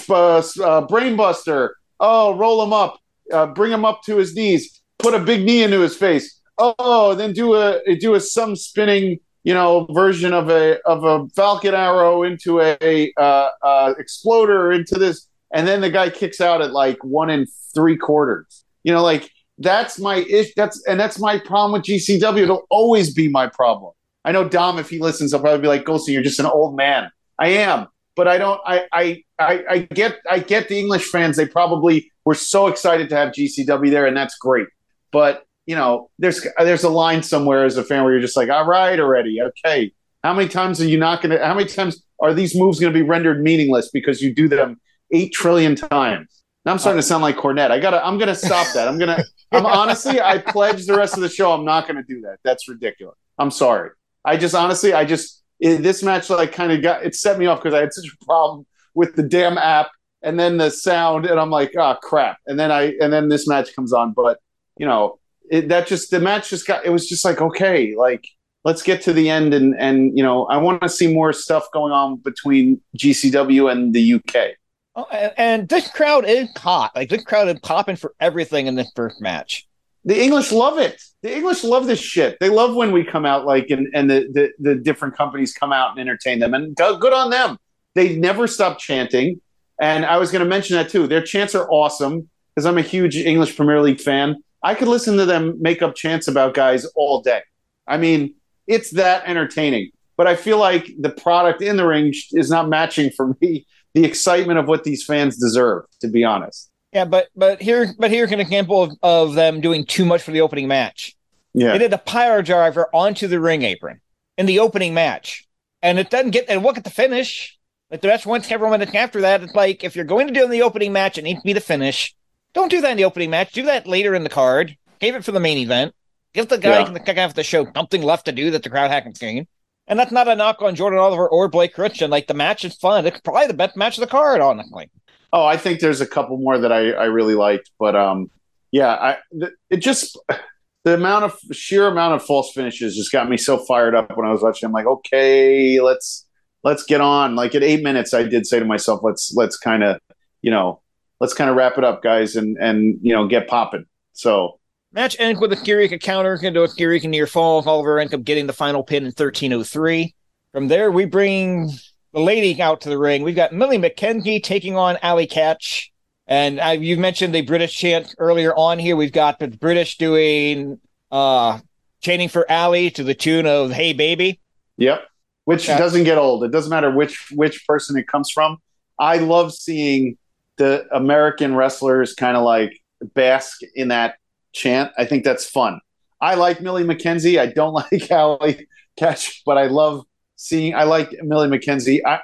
uh, brainbuster. Oh, roll him up. Uh, bring him up to his knees. Put a big knee into his face. Oh, then do a do a some spinning you know version of a of a falcon arrow into a uh, uh, exploder into this and then the guy kicks out at like one and three quarters you know like that's my ish. That's and that's my problem with GCW. It'll always be my problem. I know Dom, if he listens, he'll probably be like, "Ghosty, you're just an old man." I am, but I don't. I I I, I get I get the English fans. They probably were so excited to have GCW there, and that's great. But you know, there's there's a line somewhere as a fan where you're just like, "All right, already, okay." How many times are you not going to? How many times are these moves going to be rendered meaningless because you do them eight trillion times? Now I'm starting to sound like Cornette. I gotta. I'm gonna stop that. I'm gonna. I'm honestly. I pledge the rest of the show. I'm not gonna do that. That's ridiculous. I'm sorry. I just honestly. I just it, this match like kind of got it set me off because I had such a problem with the damn app and then the sound and I'm like, oh crap. And then I and then this match comes on, but you know it, that just the match just got. It was just like okay, like let's get to the end and and you know I want to see more stuff going on between GCW and the UK. Oh, and, and this crowd is hot. Like this crowd is popping for everything in this first match. The English love it. The English love this shit. They love when we come out like and, and the, the, the different companies come out and entertain them. And good on them. They never stop chanting. And I was going to mention that too. Their chants are awesome because I'm a huge English Premier League fan. I could listen to them make up chants about guys all day. I mean, it's that entertaining. But I feel like the product in the ring is not matching for me the excitement of what these fans deserve, to be honest. Yeah, but but here but here's an example of, of them doing too much for the opening match. Yeah. They did a pyro driver onto the ring apron in the opening match. And it doesn't get and look at the finish. Like the rest went several minutes after that. It's like if you're going to do it in the opening match, it needs to be the finish. Don't do that in the opening match. Do that later in the card. Save it for the main event. Give the guy yeah. in the kick off the show something left to do that the crowd hasn't seen. And that's not a knock on Jordan Oliver or Blake Christian. Like the match is fun. It's probably the best match of the card, honestly. Oh, I think there's a couple more that I, I really liked, but um, yeah, I it just the amount of sheer amount of false finishes just got me so fired up when I was watching. I'm like, okay, let's let's get on. Like at eight minutes, I did say to myself, let's let's kind of you know let's kind of wrap it up, guys, and and you know get popping. So Match ends with a Kirika counter into a Kirika near falls. Oliver ends up getting the final pin in 1303. From there, we bring the lady out to the ring. We've got Millie McKenzie taking on Allie Katch. And uh, you mentioned the British chant earlier on here. We've got the British doing uh chanting for Allie to the tune of Hey Baby. Yep. Which yeah. doesn't get old. It doesn't matter which which person it comes from. I love seeing the American wrestlers kind of like bask in that chant. I think that's fun. I like Millie McKenzie. I don't like Allie Katch, but I love seeing. I like Millie McKenzie. I,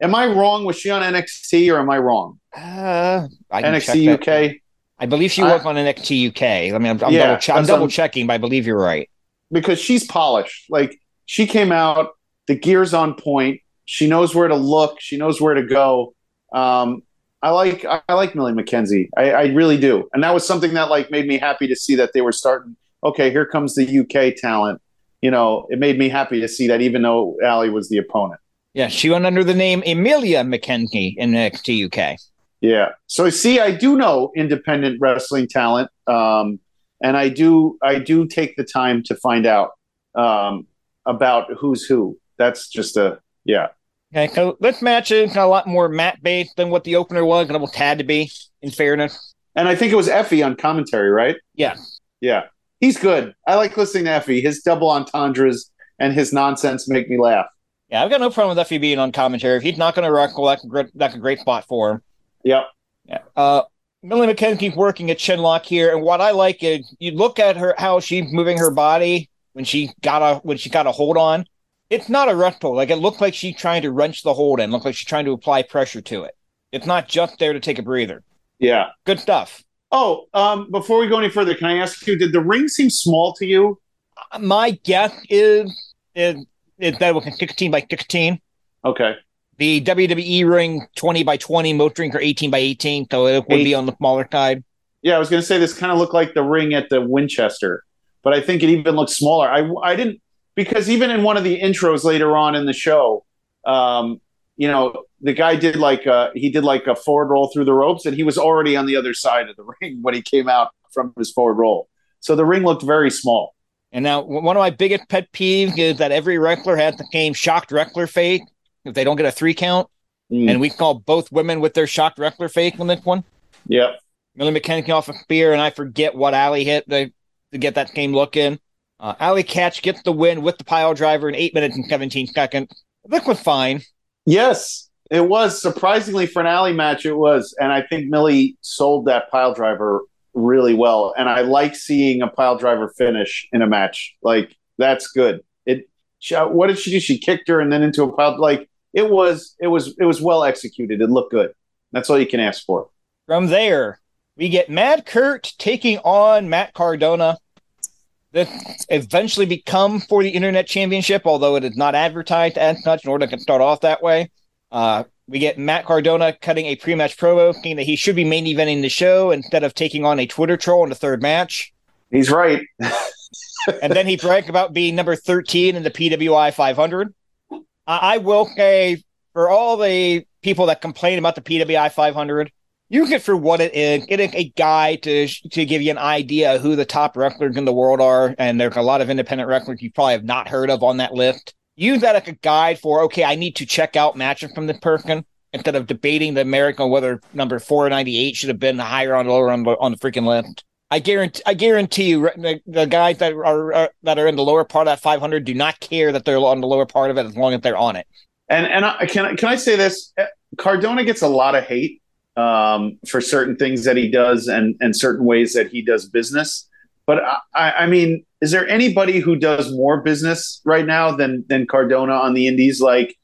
am I wrong? Was she on NXT or am I wrong? Uh, I NXT UK. I believe she was on NXT UK. I mean, I'm, I'm yeah, double, che- I'm double checking, but I believe you're right because she's polished. Like she came out, the gear's on point. She knows where to look. She knows where to go. Um, I like I like Millie McKenzie. I, I, really do, and that was something that like made me happy to see that they were starting. Okay, here comes the UK talent. You know, it made me happy to see that, even though Allie was the opponent. Yeah, she went under the name Emilia McKenzie in NXT UK. Yeah, so see, I do know independent wrestling talent, um, and I do I do take the time to find out um, about who's who. That's just a yeah. Okay, so this match is a lot more mat based than what the opener was, and almost had to be, in fairness. And I think it was Effie on commentary, right? Yeah. Yeah. He's good. I like listening to Effie. His double entendres and his nonsense make me laugh. Yeah, I've got no problem with Effie being on commentary. If he's not going to wrestle, that's a great, that's a great spot for him. Yep. Yeah. Uh, Millie McKenzie working at Chinlock here, and what I like is you look at her how she's moving her body when she got a when she got a hold on. It's not a rush pull. Like it looked like she's trying to wrench the hold in. Look like she's trying to apply pressure to it. It's not just there to take a breather. Yeah. Good stuff. Oh, um, before we go any further, can I ask you, did the ring seem small to you? My guess is is, is that it was 16 by 16. Okay. The WWE ring 20 by 20, most rings are 18 by 18, so it would Eight. be on the smaller side. Yeah, I was going to say this kind of looked like the ring at the Winchester, but I think it even looked smaller. I, I didn't because even in one of the intros later on in the show, um, you know, the guy did like a, he did like a forward roll through the ropes, and he was already on the other side of the ring when he came out from his forward roll. So the ring looked very small. And now one of my biggest pet peeves is that every wrestler has the same shocked wrestler fake if they don't get a three count. Mm. And we call both women with their shocked wrestler fake on this one. Yep. Millie McKenzie off a spear, and I forget what Allie hit to, to get that game look in. Uh, Allie Katch gets the win with the pile driver in 8 minutes and 17 seconds. This was fine. Yes, it was surprisingly for an Allie match. It was, and I think Millie sold that pile driver really well. And I like seeing a pile driver finish in a match. Like that's good. It. She, what did she do? She kicked her and then into a pile. Like it was. It was. It was well executed. It looked good. That's all you can ask for. From there, we get Mad Kurt taking on Matt Cardona. This eventually become for the Internet Championship, although it is not advertised as such, nor does it start off that way. Uh, we get Matt Cardona cutting a pre-match promo, saying that he should be main eventing the show instead of taking on a Twitter troll in the third match. He's right. and then he bragged about being number 13 in the PWI 500. I, I will say, for all the people that complain about the PWI 500, use it for what it is. Get a, guide to to give you an idea who the top wrestlers in the world are, and there's a lot of independent wrestlers you probably have not heard of on that list. Use that as a guide for okay, I need to check out matches from this person instead of debating the American whether number 498 should have been higher on lower on the, on the freaking list. I guarantee, I guarantee you, the, the guys that are, are that are in the lower part of that 500 do not care that they're on the lower part of it as long as they're on it. And and I, can I- can I say this? Cardona gets a lot of hate um, for certain things that he does and and certain ways that he does business. But I, I mean, is there anybody who does more business right now than than Cardona on the Indies? Like,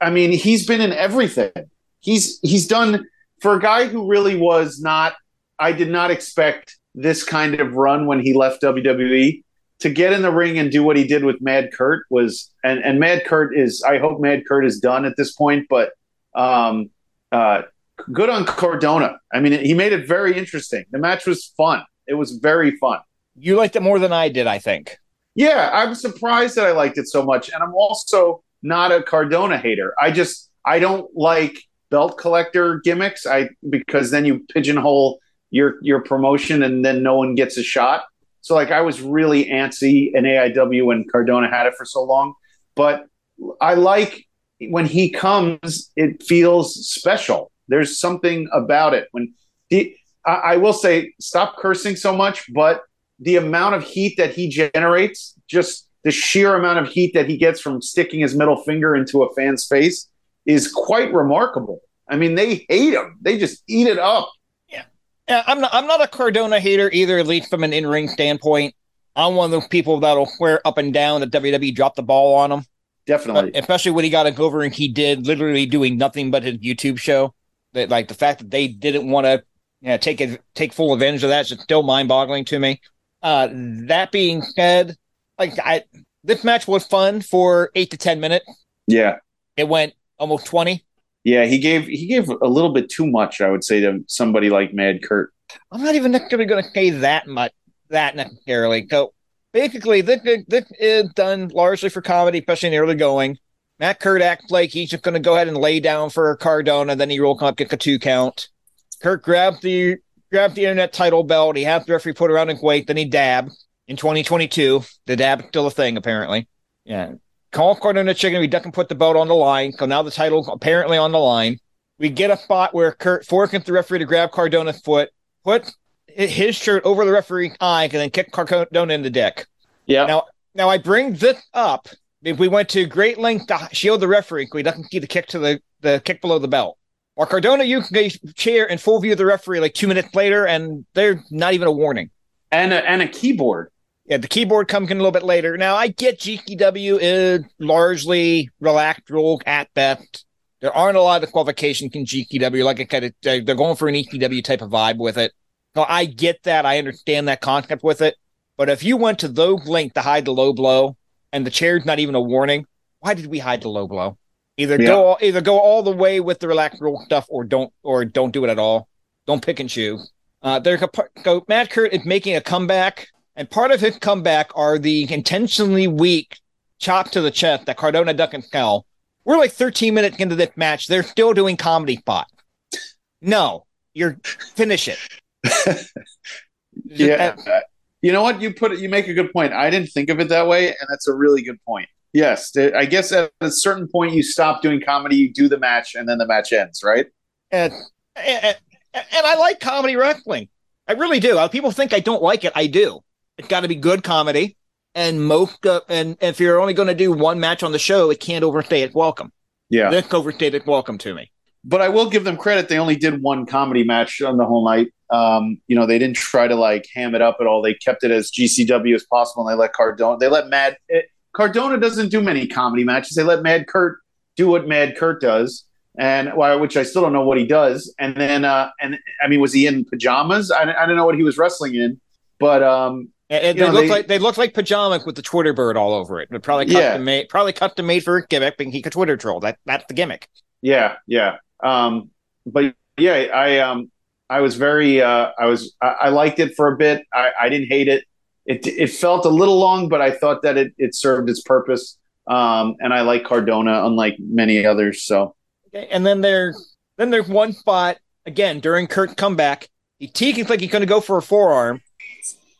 I mean, he's been in everything. He's he's done for a guy who really was not. I did not expect this kind of run when he left WWE to get in the ring and do what he did with Mad Kurt was and and Mad Kurt is I hope Mad Kurt is done at this point, but um uh good on Cardona. I mean he made it very interesting. The match was fun. It was very fun. You liked it more than I did, I think. Yeah, I'm surprised that I liked it so much. And I'm also not a Cardona hater. I just I don't like belt collector gimmicks. I because then you pigeonhole your your promotion and then no one gets a shot. So like I was really antsy in AIW when Cardona had it for so long. But I like when he comes, it feels special. There's something about it. When the, I, I will say, stop cursing so much, but the amount of heat that he generates, just the sheer amount of heat that he gets from sticking his middle finger into a fan's face, is quite remarkable. I mean, they hate him; they just eat it up. Yeah, I'm not. I'm not a Cardona hater either. At least from an in-ring standpoint, I'm one of those people that'll swear up and down that WWE dropped the ball on him. Definitely, But especially when he got a over and he did literally doing nothing but his YouTube show. That like the fact that they didn't want to you know, take it, take full advantage of that is still mind-boggling to me. Uh, that being said, like I, this match was fun for eight to ten minutes. yeah, It went almost twenty. yeah. He gave he gave a little bit too much, I would say, to somebody like Mad Kurt. I'm not even necessarily going to say that much, that necessarily. So basically, this, this is done largely for comedy, especially in the early going. Mad Kurt acts like he's just going to go ahead and lay down for Cardona, then he roll up, get a two count. Kurt grabbed the grabs the internet title belt. He had the referee put around and wait, then he dab in 2022. The dab is still a thing, apparently. Yeah. call Cardona Chicken. We duck and put the belt on the line. So now the title apparently on the line. We get a spot where Kurt forkins the referee to grab Cardona's foot, put his shirt over the referee eye, and then kick Cardona in the dick. Yeah. Now, now I bring this up. If we went to great length to shield the referee, we doesn't see the kick to the, the kick below the belt. Or Cardona, you can chair in full view of the referee like two minutes later, and they're not even a warning. And a, and a keyboard. Yeah, the keyboard comes in a little bit later. Now, I get GCW is largely relaxed rule at best. There aren't a lot of qualifications in GCW. Like I said, they're going for an ECW type of vibe with it. So I get that. I understand that concept with it. But if you went to those length to hide the low blow, and the chair's not even a warning, why did we hide the low blow? Either yeah. go either go all the way with the relaxed rule stuff, or don't or don't do it at all. Don't pick and choose. Uh, there's a go. Mad Kurt is making a comeback, and part of his comeback are the intentionally weak chop to the chest that Cardona duck and skull we're like 13 minutes into this match. They're still doing comedy spot. No, you're finish it. yeah. You know what? You put it, you make a good point. I didn't think of it that way, and that's a really good point. Yes, I guess at a certain point you stop doing comedy, you do the match, and then the match ends, right? And and, and I like comedy wrestling. I really do. People think I don't like it. I do. It's got to be good comedy and most uh, and if you're only going to do one match on the show, it can't overstay its welcome. Yeah, this overstayed its welcome to me. But I will give them credit; they only did one comedy match on the whole night. Um, you know, they didn't try to like ham it up at all. They kept it as GCW as possible, and they let Cardona. They let Mad it, eh, Cardona doesn't do many comedy matches. They let Mad Kurt do what Mad Kurt does, and which I still don't know what he does. And then, uh, and I mean, was he in pajamas? I, I don't know what he was wrestling in, but um, and, they look like they look like pajamas with the Twitter bird all over it. But probably custom yeah. made, probably cut the made for a gimmick, but he could Twitter troll. That that's the gimmick. Yeah, yeah. Um, but yeah, I um, I was very, uh, I was, I, I liked it for a bit. I, I didn't hate it. It it felt a little long, but I thought that it it served its purpose. Um, and I like Cardona, unlike many others. So, okay. and then there, then there's one spot again during Kurt's comeback. He teases like he's going to go for a forearm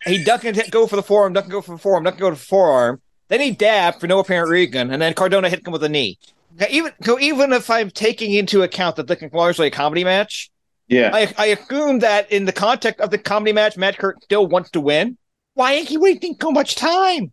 he and go for the forearm, and go for the forearm, and go to the forearm. Then he dabbed for no apparent reason, and then Cardona hit him with a knee. Now, even so, even if I'm taking into account that this is largely a comedy match, yeah, I, I assume that in the context of the comedy match, Mad Kurt still wants to win. Why ain't he wasting so much time?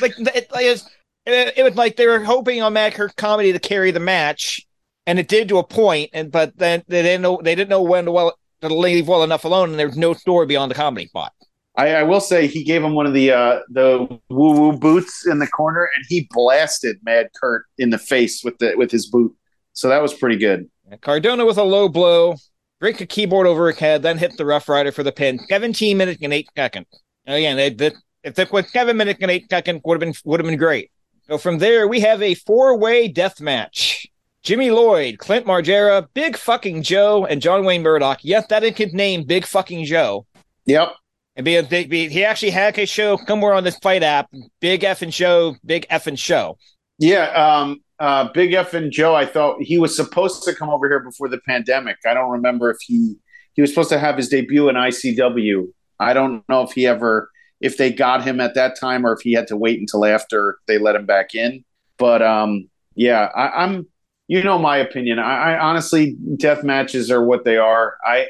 Like it, it, it, was like they were hoping on Mad Kurt's comedy to carry the match, and it did to a point, and but then they didn't know they didn't know when to well to leave well enough alone, and there's no story beyond the comedy spot. I, I, will say he gave him one of the uh, the woo woo boots in the corner, and he blasted Mad Kurt in the face with the with his boot. So that was pretty good. Cardona with a low blow, break a keyboard over his head, then hit the Rough Rider for the pin. Seventeen minutes and eight seconds. Again, they, they, if it was seven minutes and eight seconds, would have been would have been great. So from there, we have a four way death match. Jimmy Lloyd, Clint Margera, Big Fucking Joe, and John Wayne Murdoch. Yes, that is his name, Big Fucking Joe. Yep and be a big be he actually had a show somewhere on this FITE app big effing show big effing show yeah um uh big F and joe i thought he was supposed to come over here before the pandemic. I don't remember if he he was supposed to have his debut in icw i don't know if he ever if they got him at that time or if he had to wait until after they let him back in. But um yeah I, i'm you know my opinion. I, I honestly death matches are what they are. I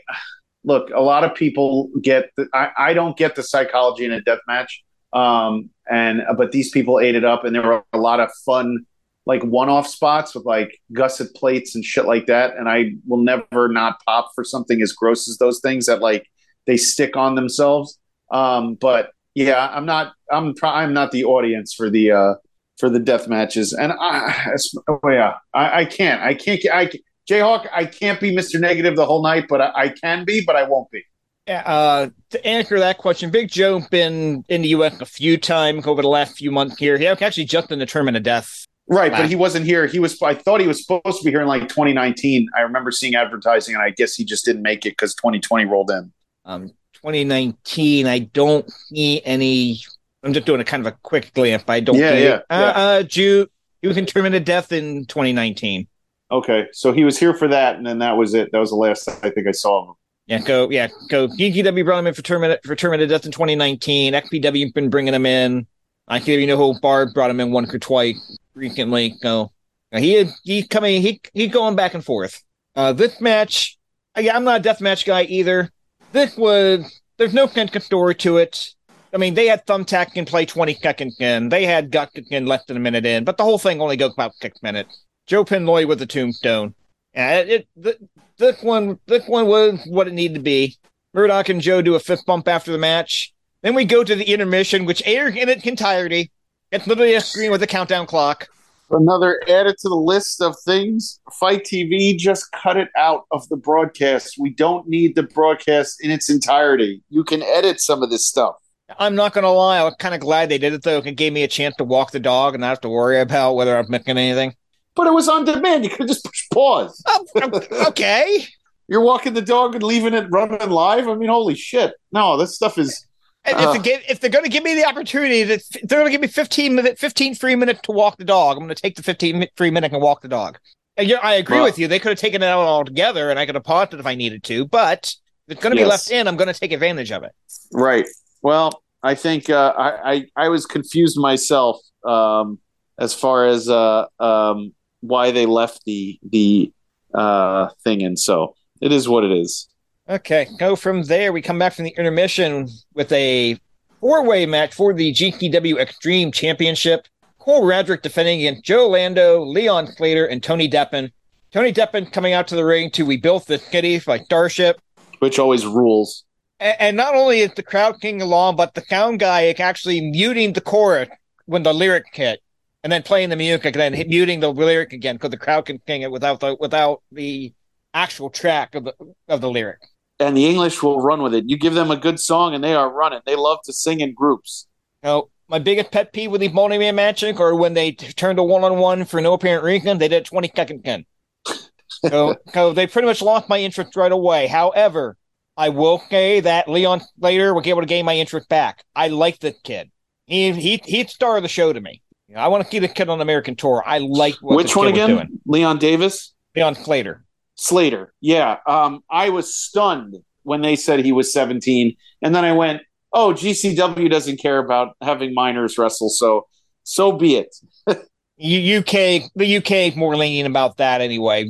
look, a lot of people get. The, I, I don't get the psychology in a death match, um, and but these people ate it up, and there were a lot of fun, like one-off spots with like gusset plates and shit like that. And I will never not pop for something as gross as those things that like they stick on themselves. Um, but yeah, I'm not. I'm. I'm not the audience for the. Uh, for the death matches, and I, oh yeah, I, I can't, I can't, I, Jayhawk, I can't be Mr. Negative the whole night, but I, I can be, but I won't be. Uh, to answer that question, Big Joe been in the U.S. a few times over the last few months here. He actually jumped in the tournament of death. Right, last. but he wasn't here. He was. I thought he was supposed to be here in like 2019. I remember seeing advertising, and I guess he just didn't make it because 2020 rolled in. Um, 2019. I don't see any. I'm just doing a kind of a quick glance. I don't. Yeah, yeah, uh, yeah. Uh, Jew. He was in tournament death in 2019. Okay, so he was here for that, and then that was it. That was the last I think I saw him. Yeah, go. Yeah, go. GCW brought him in for tournament for tournament of death in 2019. XPW been bringing him in. I can't even know who Barb brought him in one or twice recently. No, he he coming he he going back and forth. Uh, this match, yeah, I'm not a death match guy either. This was there's no kind story to it. I mean, they had Thumbtack in play 20 seconds in. They had Gut in less than a minute in, but the whole thing only goes about six minutes. Joe Penloy with the tombstone. And it, it this one this one was what it needed to be. Murdoch and Joe do a fist bump after the match. Then we go to the intermission, which aired in its entirety. It's literally a screen with a countdown clock. Another added to the list of things. FITE TV just cut it out of the broadcast. We don't need the broadcast in its entirety. You can edit some of this stuff. I'm not gonna lie, I was kind of glad they did it though. It gave me a chance to walk the dog and not have to worry about whether I'm making anything. But it was on demand. You could just push pause. Oh, okay. You're walking the dog and leaving it running live. I mean, holy shit! No, this stuff is uh, if, they if they're going to give me the opportunity, that they're going to give me 15 minute, 15 free minutes to walk the dog. I'm going to take the 15 free minute and walk the dog. And I agree well, with you. They could have taken it out altogether, and I could have paused it if I needed to. But if it's going to yes. be left in, I'm going to take advantage of it. Right. Well, I think uh, I, I, I was confused myself um, as far as uh, um, why they left the the uh, thing in. So it is what it is. Okay, go from there. We come back from the intermission with a four way match for the GCW Extreme Championship. Cole Radrick defending against Joe Lando, Leon Slater, and Tony Deppen. Tony Deppen coming out to the ring to We Built the City by Starship. Which always rules. And, and not only is the crowd king along, but the sound guy actually muting the chorus when the lyric hit, and then playing the music and then muting the lyric again because the crowd can sing it without the without the actual track of the of the lyric and the English will run with it. You give them a good song and they are running. They love to sing in groups. Now, my biggest pet peeve with the multi-man matching or when they turned to one-on-one for no apparent reason, they did 20 second again. so, so they pretty much lost my interest right away. However, I will say that Leon Slater was able to gain my interest back. I like the kid. He he he's star of the show to me. I want to see the kid on the American tour. I like which one again? Leon Davis. Leon Slater. Slater. Yeah. Um, I was stunned when they said he was 17. And then I went, oh, GCW doesn't care about having minors wrestle. So, so be it. UK, the UK more lenient about that anyway.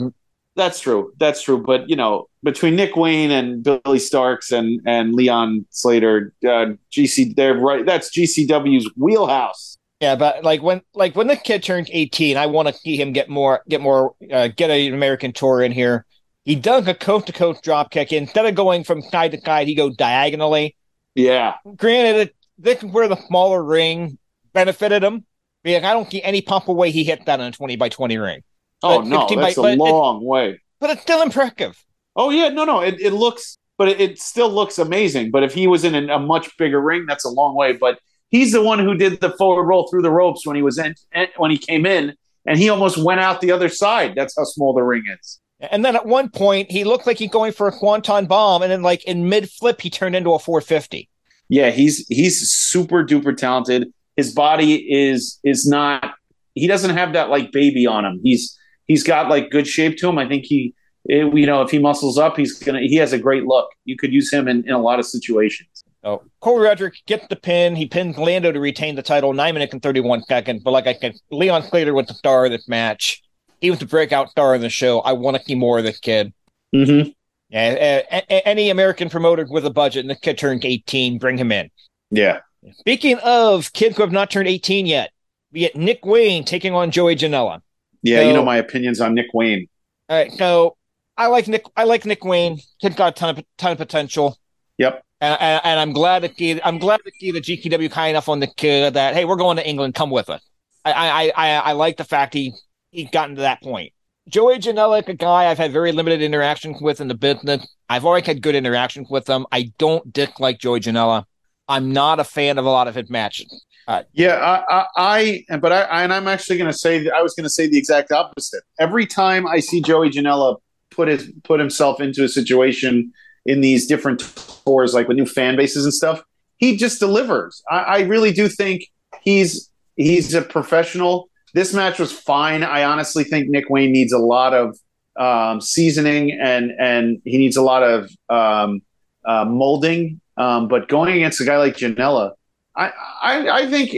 That's true. That's true. But, you know, between Nick Wayne and Billie Starkz and, and Leon Slater, uh, GC, they're right. That's GCW's wheelhouse. Yeah, but like when like when the kid turns 18, I want to see him get more get more uh, get an American tour in here. He does a coast to coast drop kick. Instead of going from side to side, he go diagonally. Yeah. Granted, this is where the smaller ring benefited him. Because I don't see any pump away he hit that on a 20 by 20 ring. Oh, no, that's by, a long way. But it's still impressive. Oh, yeah, no, no, it, it looks, but it, it, still looks amazing. But if he was in a much bigger ring, that's a long way. But He's the one who did the forward roll through the ropes when he was in when he came in, and he almost went out the other side. That's how small the ring is. And then at one point, he looked like he's going for a Swanton bomb, and then like in mid flip, he turned into a 450. Yeah, he's he's super duper talented. His body is is not. He doesn't have that like baby on him. He's he's got like good shape to him. I think he, it, you know, if he muscles up, he's gonna. He has a great look. You could use him in, in a lot of situations. Oh, Cole Radrick gets the pin. He pins Lando to retain the title, nine minutes and 31 seconds. But like I said, Leon Slater was the star of this match. He was the breakout star of the show. I want to see more of this kid. Mm-hmm. Yeah, a, a, any American promoter with a budget and the kid turned 18, bring him in. Yeah. Speaking of kids who have not turned 18 yet, we get Nick Wayne taking on Joey Janela. Yeah, so, you know my opinions on Nick Wayne. All right, so I like Nick. I like Nick Wayne. Kid's got a ton of ton of potential. Yep. And, and, and, I'm glad to see I'm glad to see the GCW kind enough on the kid that hey, we're going to England, come with us. I I I, I like the fact he he gotten to that point. Joey Janela, a guy I've had very limited interactions with in the business. I've already had good interactions with him. I don't dislike Joey Janela. I'm not a fan of a lot of his matches. Uh, yeah, I, I, I, but I, and I'm actually going to say, I was going to say the exact opposite. Every time I see Joey Janela put his put himself into a situation in these different tours, like with new fan bases and stuff, he just delivers. I, I really do think he's he's a professional. This match was fine. I honestly think Nick Wayne needs a lot of um, seasoning and and he needs a lot of um, uh, molding. Um, but going against a guy like Janela, I, I, I think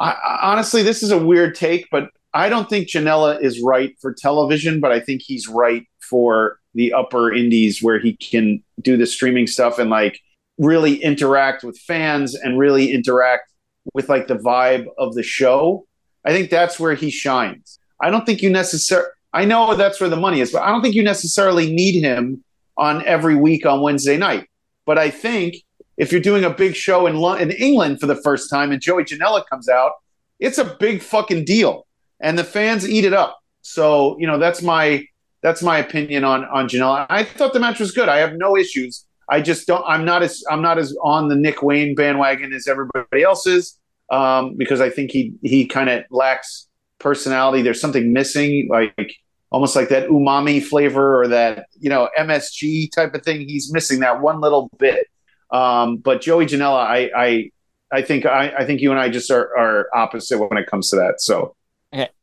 I, honestly, this is a weird take, but I don't think Janela is right for television, but I think he's right for the upper indies where he can do the streaming stuff and like really interact with fans and really interact with like the vibe of the show. I think that's where he shines. I don't think you necessarily I know that's where the money is, but I don't think you necessarily need him on every week on Wednesday night. But I think if you're doing a big show in in England for the first time and Joey Janela comes out, it's a big fucking deal, and the fans eat it up. So you know that's my that's my opinion on on Janela. I thought the match was good. I have no issues. I just don't. I'm not as I'm not as on the Nick Wayne bandwagon as everybody else is um, because I think he he kind of lacks personality. There's something missing, like almost like that umami flavor or that you know MSG type of thing. He's missing that one little bit. Um, but Joey Janela, I I I think I, I think you and I just are, are opposite when it comes to that. So.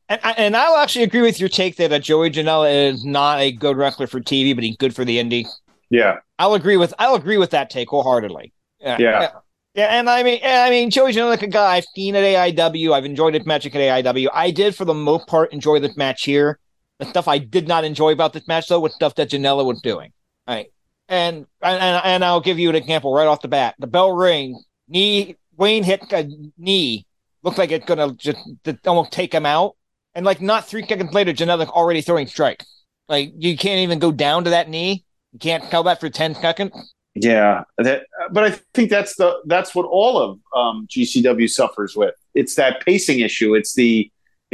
And, and I'll actually agree with your take that uh, Joey Janela is not a good wrestler for TV, but he's good for the indie. Yeah, I'll agree with I'll agree with that take wholeheartedly. Yeah, yeah, yeah and I mean, I mean, Joey Janela, like a guy I've seen at AIW. I've enjoyed his match at AIW. I did, for the most part, enjoy this match here. The stuff I did not enjoy about this match, though, was stuff that Janela was doing. All right, and and and I'll give you an example right off the bat. The bell ring, knee. Wayne hit a knee. Looked like it's gonna just almost take him out. And like not three seconds later, Janela already throwing strike. Like you can't even go down to that knee. You can't tell that for ten seconds. Yeah, that, but I think that's the that's what all of um, GCW suffers with. It's that pacing issue. It's the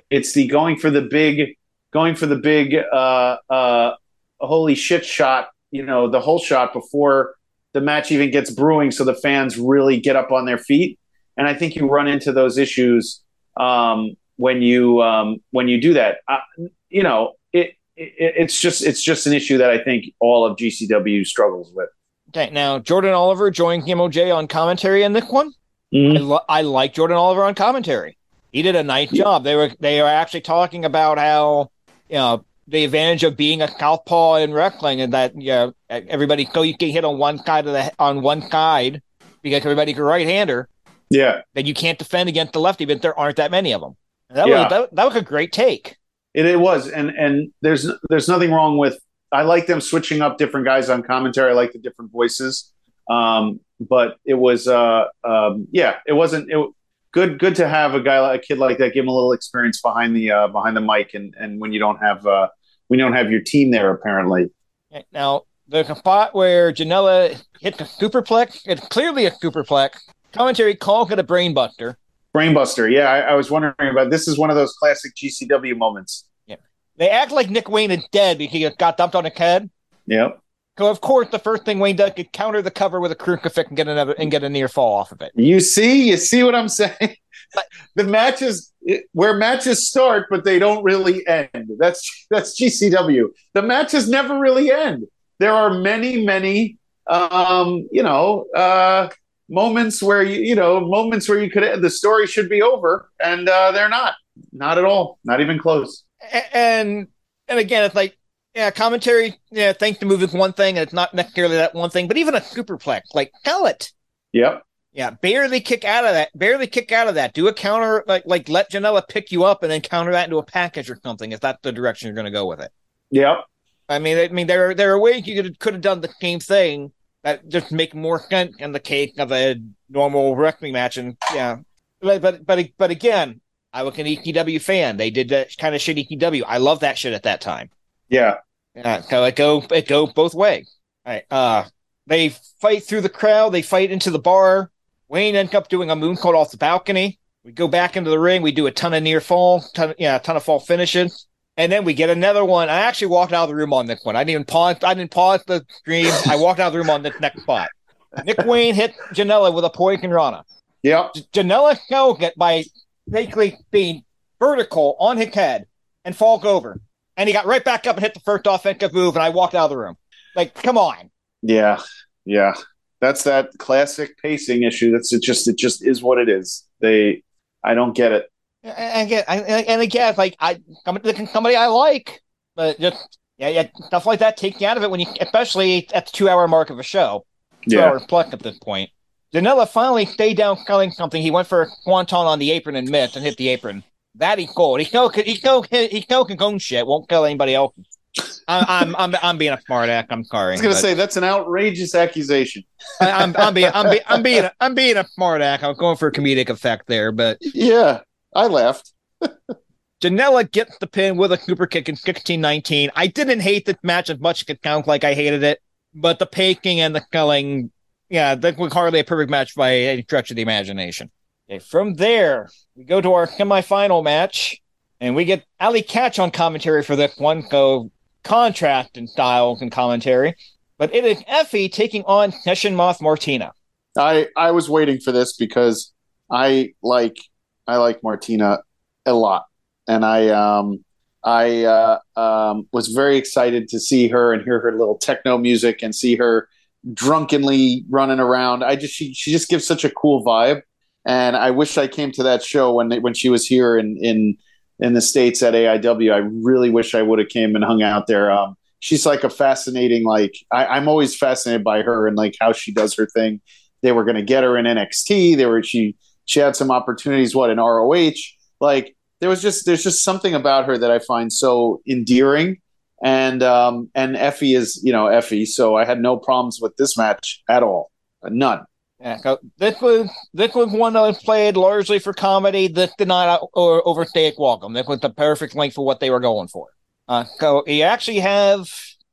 it's the going for the big going for the big uh, uh, holy shit shot. You know, the whole shot before the match even gets brewing, so the fans really get up on their feet. And I think you run into those issues um, when you um, when you do that. Uh, you know, it, it, it's just it's just an issue that I think all of GCW struggles with. Okay, now Jordan Oliver joined MOJ on commentary in this one. Mm-hmm. I, lo- I like Jordan Oliver on commentary. He did a nice job. They were they were actually talking about how you know the advantage of being a southpaw in wrestling and that you know everybody so you can hit on one side of the on one side because everybody's a right hander. Yeah. That you can't defend against the lefty, but there aren't that many of them. That yeah. was that, that was a great take. It, it was, and and there's there's nothing wrong with. I like them switching up different guys on commentary. I like the different voices. Um, but it was, uh, um, yeah, it wasn't. It, good good to have a guy like a kid like that give him a little experience behind the uh, behind the mic and and when you don't have uh, when you don't have your team there apparently now there's a spot where Janela hits a superplex it's clearly a superplex commentary calls it a brainbuster brainbuster yeah I, I was wondering about this is one of those classic GCW moments yeah they act like Nick Wayne is dead because he got dumped on a head yep so of course, the first thing Wayne does is counter the cover with a crucifix and get another and get a near fall off of it. You see, you see what I'm saying? the matches where matches start, but they don't really end. That's that's GCW. The matches never really end. There are many, many, um, you know, uh, moments where you, you know, moments where you could the story should be over, and uh, they're not. Not at all. Not even close. And and again, it's like yeah, commentary. Yeah, thanks the move is one thing, and it's not necessarily that one thing, but even a superplex, like tell it. Yep. Yeah, barely kick out of that. Barely kick out of that. Do a counter, like like let Janela pick you up, and then counter that into a package or something. If that's the direction you're going to go with it. Yep. I mean, I mean, there are there are ways you could could have done the same thing that just make more sense in the case of a normal wrestling match, and yeah, but but but, but again, I was an ECW fan. They did that kind of shit ECW. I love that shit at that time. Yeah. Yeah. So it go it go both ways. All right. Uh they fight through the crowd, they fight into the bar. Wayne ends up doing a moonsault off the balcony. We go back into the ring, we do a ton of near fall, ton yeah, a ton of fall finishes. And then we get another one. I actually walked out of the room on this one. I didn't even pause. I didn't pause the stream. I walked out of the room on this next spot. Nick Wayne hit Janela with a poison rana. Yeah. Janela held it by basically being vertical on his head and fall over and he got right back up and hit the first offensive move, and I walked out of the room. Like, come on. Yeah, yeah, that's that classic pacing issue. That's it. Just it just is what it is. They, I don't get it. And again, and again, like I, somebody I like, but just yeah, yeah, stuff like that takes you out of it when you, especially at the two-hour mark of a show. Two yeah. hours plus at this point. Danella finally stayed down calling something. He went for a swanton on the apron and missed and hit the apron. That he called. He still he still he still can own shit. Won't kill anybody else. I'm I'm I'm, I'm being a smart act. I'm sorry. I was gonna say that's an outrageous accusation. I, I'm I'm being I'm being I'm being I'm being a smart act. I'm going for a comedic effect there, but Yeah, I laughed. Janela gets the pin with a super kick in 16-19. I didn't hate the match as much as it sounds like I hated it, but the paking and the killing, yeah, that was hardly a perfect match by any stretch of the imagination. Okay, from there, we go to our semifinal match, and we get Allie Katch on commentary for this one, so contrast in style and commentary. But it is Effie taking on Session Moth Martina. I I was waiting for this because I like I like Martina a lot, and I um I uh, um, was very excited to see her and hear her little techno music and see her drunkenly running around. I just she she just gives such a cool vibe, and I wish I came to that show when when she was here in in in the states at AIW. I really wish I would have came and hung out there. Um, she's like a fascinating like I, I'm always fascinated by her and like how she does her thing. They were going to get her in NXT. They were she she had some opportunities. What in ROH? Like there was just there's just something about her that I find so endearing. And um and Effie is you know Effie, so I had no problems with this match at all, none. Yeah, this was this was one that was played largely for comedy. This did not or overstay its welcome. This was the perfect length for what they were going for. Uh, so you actually have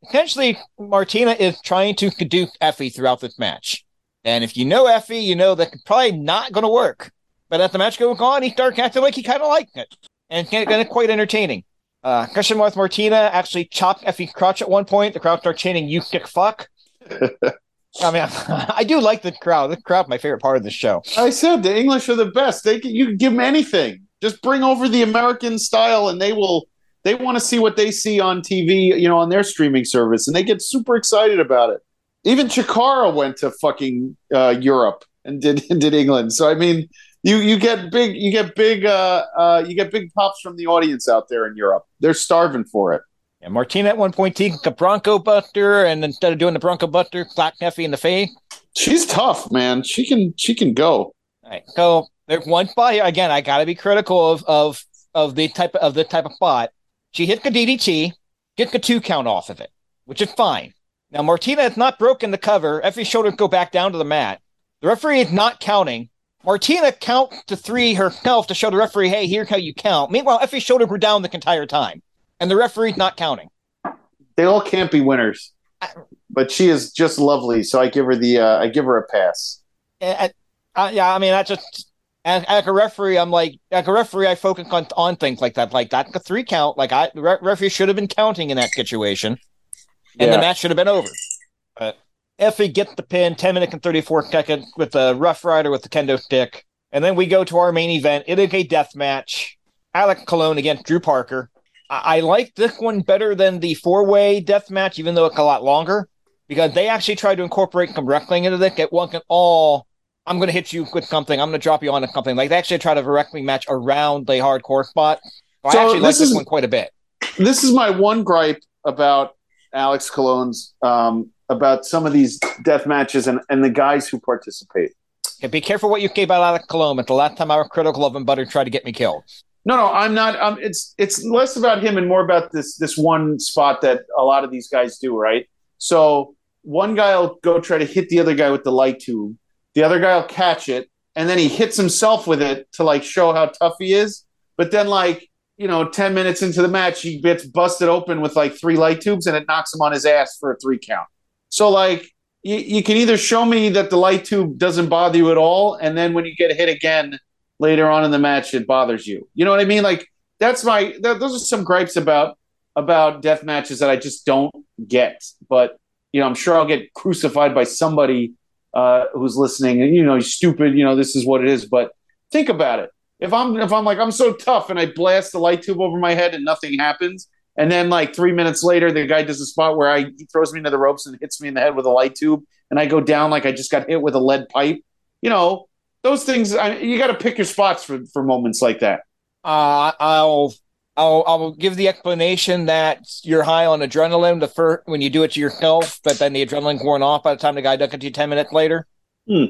essentially Martina is trying to seduce Effie throughout this match, and if you know Effie, you know that it's probably not going to work. But as the match goes on, he starts acting like he kind of likes it, and it's kind of quite entertaining. Uh, Christian with Martina actually chopped Effie's crotch at one point. The crowd started chanting "You sick fuck." I mean, I do like the crowd. The crowd, my favorite part of the show. I said the English are the best. They can, you can give them anything. Just bring over the American style, and they will. They want to see what they see on TV, you know, on their streaming service, and they get super excited about it. Even Chikara went to fucking uh, Europe and did did England. So I mean, you you get big you get big uh, uh, you get big pops from the audience out there in Europe. They're starving for it. And Martina at one point taking a Bronco Buster, and instead of doing the Bronco Buster, clap Effie in the face. She's tough, man. She can she can go. All right, so there's one spot here. Again, I got to be critical of of of the type of, of this type of spot. She hit the DDT, get the two count off of it, which is fine. Now Martina has not broken the cover. Effie's shoulders go back down to the mat. The referee is not counting. Martina counts to three herself to show the referee, hey, here's how you count. Meanwhile, Effie's shoulders were down the entire time, and the referee's not counting. They all can't be winners, but she is just lovely. So I give her the uh, I give her a pass. Uh, uh, yeah, I mean, I just as, as a referee, I'm like, as a referee, I focus on on things like that, like that the three count. Like I, the referee should have been counting in that situation, and Yeah. the match should have been over. But Effie gets the pin, ten minutes and thirty four seconds with the Rough Rider with the kendo stick, and then we go to our main event. It is a death match. Alex Colon against Drew Parker. I, I like this one better than the four way death match, even though it's a lot longer, because they actually tried to incorporate some wrestling into this. It wasn't all I'm going to hit you with something. I'm going to drop you on to something. Like they actually tried a wrestling match around the hardcore spot. So So I actually like this this is- one quite a bit. this is my one gripe about Alex Colon's um, about some of these death matches and, and the guys who participate. Okay, be careful what you say about Alex Cologne. But the last time I was critical of him, Butter tried to get me killed. No, no, I'm not. Um, it's it's less about him and more about this this one spot that a lot of these guys do. Right. So one guy will go try to hit the other guy with the light tube. The other guy will catch it, and then he hits himself with it to like show how tough he is. But then, like you know, ten minutes into the match, he gets busted open with like three light tubes, and it knocks him on his ass for a three count. So like. You, you can either show me that the light tube doesn't bother you at all, and then when you get hit again, later on in the match it bothers you. You know what I mean? Like that's my th- those are some gripes about about death matches that I just don't get. But you know, I'm sure I'll get crucified by somebody uh, who's listening. And you know, stupid. You know, this is what it is. But think about it. If I'm if I'm like I'm so tough and I blast the light tube over my head and nothing happens, and then like three minutes later the guy does a spot where I he throws me into the ropes and hits me in the head with a light tube, and I go down like I just got hit with a lead pipe. You know, those things I, you got to pick your spots for for moments like that. Uh, I'll, I'll, I'll give the explanation that you're high on adrenaline the first when you do it to yourself, but then the adrenaline's worn off by the time the guy ducked at you ten minutes later. Hmm.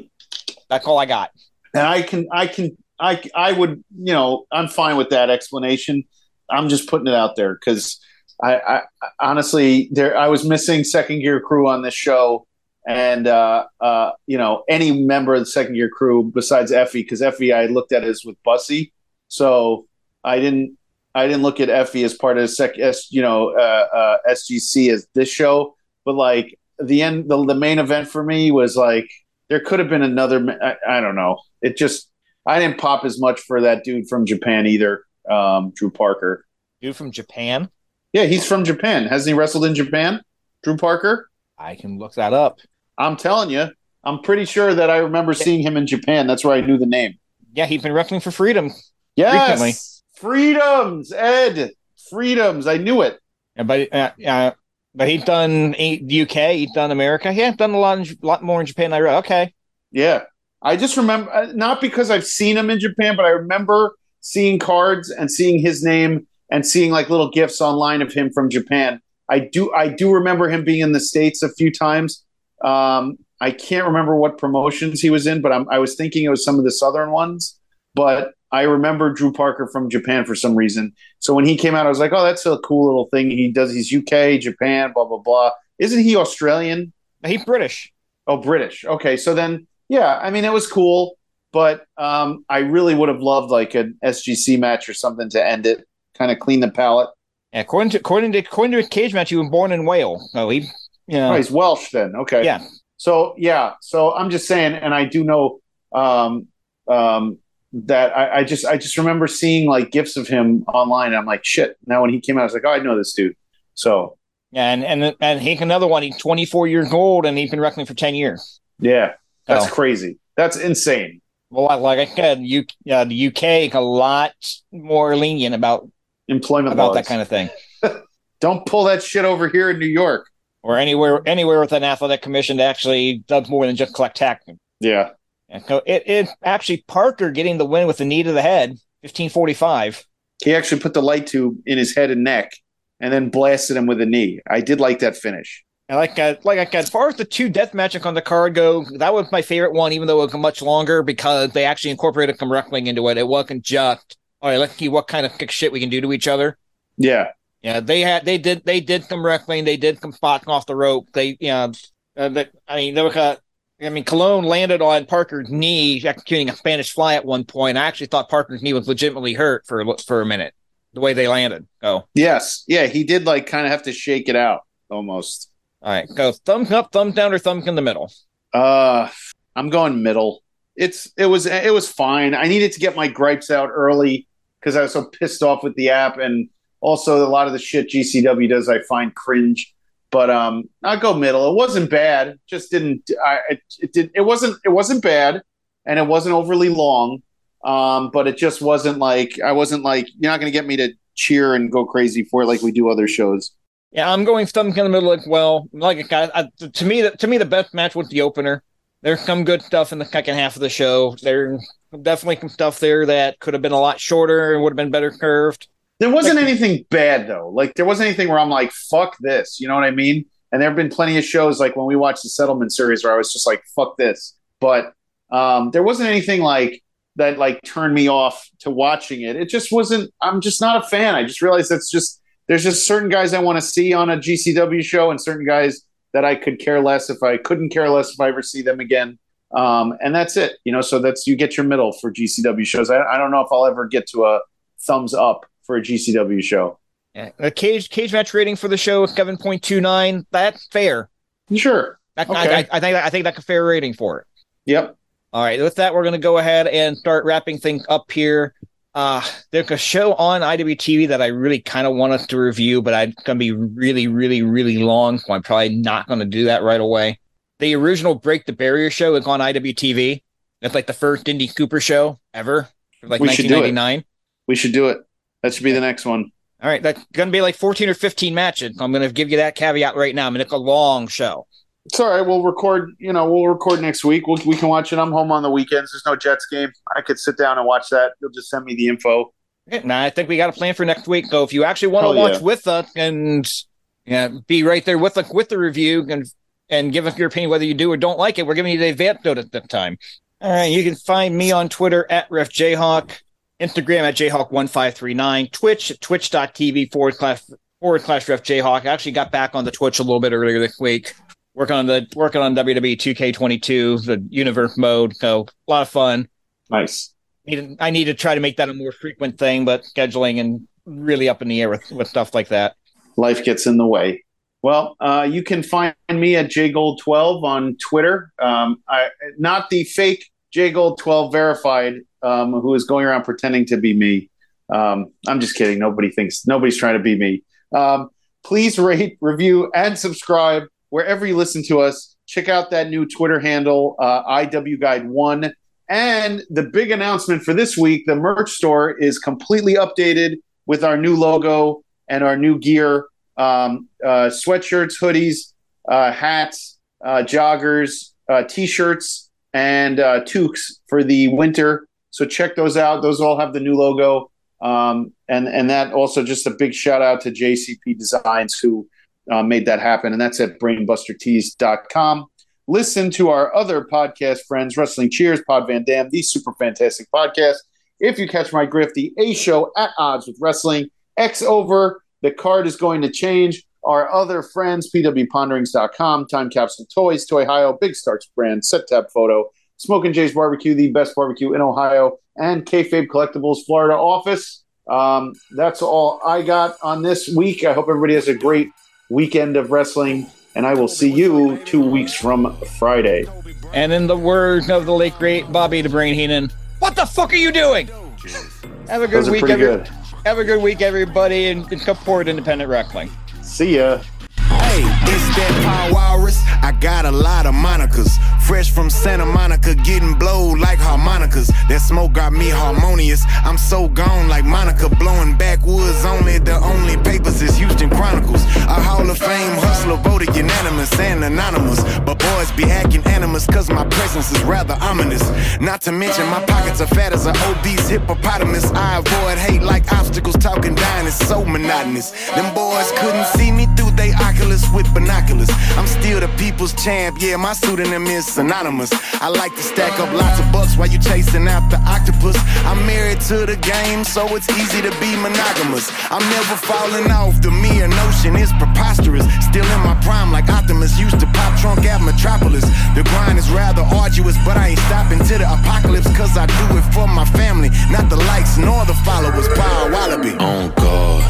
That's all I got. And I can, I can, I, I would, you know, I'm fine with that explanation. I'm just putting it out there because I, I, honestly, there, I was missing second gear crew on this show, and uh, uh, you know, any member of the second gear crew besides Effie because Effie I looked at as with Bussy, so I didn't, I didn't look at Effie as part of sec, S, you know, uh, uh SGC as this show, but like the end, the, the main event for me was like there could have been another. I, I don't know. It just I didn't pop as much for that dude from Japan either, um, Drew Parker. Dude from Japan? Yeah, he's from Japan. Hasn't he wrestled in Japan? Drew Parker? I can look that up. I'm telling you, I'm pretty sure that I remember seeing him in Japan. That's where I knew the name. Yeah, he's been wrestling for Freedom. Yes, recently. freedoms, Ed, freedoms. I knew it. Yeah, but uh, uh, but he's done UK, he's done America. Yeah, done a lot, in, lot more in Japan. I read. Okay. Yeah, I just remember uh, not because I've seen him in Japan, but I remember seeing cards and seeing his name and seeing like little gifts online of him from Japan. I do I do remember him being in the states a few times. Um, I can't remember what promotions he was in, but I'm, I was thinking it was some of the southern ones. But I remember Drew Parker from Japan for some reason. So when he came out, I was like, "Oh, that's a cool little thing." He does. He's UK, Japan, blah blah blah. Isn't he Australian? He's British. Oh, British. Okay, so then yeah, I mean it was cool, but um, I really would have loved like an SGC match or something to end it kind of clean the palate. Yeah, according to according to according to a Cagematch, he was born in Wales. Oh, he, you know, oh, he's Welsh then. Okay, yeah. So yeah, so I'm just saying, and I do know um, um, that I, I, just I just remember seeing like gifs of him online. And I'm like, shit. Now when he came out, I was like, oh, I know this dude. So yeah, and and and Hank another one. He's 24 years old, and he's been wrestling for 10 years. Yeah, that's so. crazy. That's insane. Well, like I said, you, uh, the UK a lot more lenient about employment about laws. that kind of thing. Don't pull that shit over here in New York or anywhere anywhere with an athletic commission that actually does more than just collect tax. Yeah. And so it, it actually Parker getting the win with the knee to the head, fifteen forty five. He actually put the light tube in his head and neck and then blasted him with a knee. I did like that finish. And like uh, like as far as the two death matches on the card go, that was my favorite one, even though it was much longer because they actually incorporated some wrestling into it. It wasn't just all right, let's see what kind of shit we can do to each other. Yeah. Yeah, they had they did they did some wrestling, they did some spots off the rope. They you know uh, they, I mean there was a I mean Colon landed on Parker's knee executing a Spanish fly at one point. I actually thought Parker's knee was legitimately hurt for for a minute. The way they landed. Oh. Yes. Yeah, he did like kind of have to shake it out almost. All right. Go thumbs up, thumbs down, or thumb in the middle. Uh I'm going middle. It's it was it was fine. I needed to get my gripes out early because I was so pissed off with the app, and also a lot of the shit GCW does I find cringe. But um, I'll go middle. It wasn't bad. Just didn't. I it, it did. It wasn't. It wasn't bad, and it wasn't overly long. Um, but it just wasn't like I wasn't like you're not going to get me to cheer and go crazy for it like we do other shows. Yeah, I'm going something in the middle. Like, well, like I, to me, the, to me, the best match was the opener. There's some good stuff in the second half of the show. There definitely some stuff there that could have been a lot shorter and would have been better curved. There wasn't like, anything bad though. Like there wasn't anything where I'm like, fuck this. You know what I mean? And there have been plenty of shows like when we watched the settlement series where I was just like, fuck this. But um, there wasn't anything like that like turned me off to watching it. It just wasn't I'm just not a fan. I just realized that's just there's just certain guys I want to see on a GCW show and certain guys that I could care less if I couldn't care less if I ever see them again. Um, and that's it, you know. So that's you get your middle for GCW shows. I, I don't know if I'll ever get to a thumbs up for a GCW show. Yeah. A cage Cagematch rating for the show seven point two nine. That's fair. Sure. That, okay. I, I, think I think that's a fair rating for it. Yep. All right. With that, we're going to go ahead and start wrapping things up here. Uh, there's a show on IWTV that I really kind of want us to review, but I'm going to be really, really, really long, so I'm probably not going to do that right away the original Break the Barrier show is on IWTV. It's like the first Indy super show ever, like we 1999. Should we should do it. That should be the next one. All right, that's going to be like 14 or 15 matches. I'm going to give you that caveat right now. I mean, it's a long show. It's all right. We'll record. You know, we'll record next week. We'll, we can watch it. I'm home on the weekends. There's no Jets game. I could sit down and watch that. You'll just send me the info. Yeah, nah, I think we got a plan for next week. So if you actually want to watch yeah. with us and yeah, be right there with the with the review and and give us your opinion whether you do or don't like it. We're giving you the advance notice this time. All right, you can find me on Twitter at RefJayhawk, Instagram at Jayhawk1539, Twitch at twitch.tv forward slash forward slash RefJayhawk. I actually got back on the Twitch a little bit earlier this week, working on the working on WWE 2K22, the universe mode. So a lot of fun. Nice. I need to try to make that a more frequent thing, but scheduling and really up in the air with, with stuff like that. Life gets in the way. Well, uh, you can find me at jgold12 on Twitter. Um, I, not the fake jgold12 verified um, who is going around pretending to be me. Um, I'm just kidding. Nobody thinks nobody's trying to be me. Um, please rate, review, and subscribe wherever you listen to us. Check out that new Twitter handle, uh, IW Guide One. And the big announcement for this week: the merch store is completely updated with our new logo and our new gear um, uh, sweatshirts, hoodies, uh, hats, uh, joggers, uh, t-shirts, and uh, toques for the winter. So check those out. Those all have the new logo, um, and and that also just a big shout out to JCP Designs who uh, made that happen, and that's at brainbustertees.com. Listen to our other podcast friends, Wrestling Cheers, Pod Van Dam, the super fantastic podcast. If you catch my grift, the A Show at odds with wrestling, X over the card is going to change. Our other friends, pwponderings.com, Time Capsule Toys, Toy Ohio, Big Starts brand, Set Tab Photo, Smoking Jay's Barbecue, the best barbecue in Ohio, and Kayfabe Collectibles Florida office. Um, that's all I got on this week. I hope everybody has a great weekend of wrestling, and I will see you two weeks from Friday. And in the words of the late great Bobby the Brain Heenan, what the fuck are you doing? Have a good week, everyone. Have a good week, everybody, and, and support independent wrestling. See ya. Hey, it's that Power Walrus. I got a lot of monikers. Fresh from Santa Monica, getting blowed like harmonicas. That smoke got me harmonious. I'm so gone like Monica, blowing backwoods only. The only papers is Houston Chronicles. A Hall of Fame hustler voted unanimous and anonymous. But boys be acting animus, cause my presence is rather ominous. Not to mention, my pockets are fat as an obese hippopotamus. I avoid hate like obstacles, talking dying is so monotonous. Them boys couldn't see me through they oculus with binoculars. I'm still the people's champ, yeah, my pseudonym is synonymous. I like to stack up lots of bucks while you chasing after octopus. I'm married to the game, so it's easy to be monogamous. I'm never falling off. The mere notion is preposterous. Still in my prime, like Optimus used to pop trunk at Metropolis. The grind is rather arduous, but I ain't stopping to the apocalypse, cause I do it for my family, not the likes nor the followers. Power Wallaby. On God,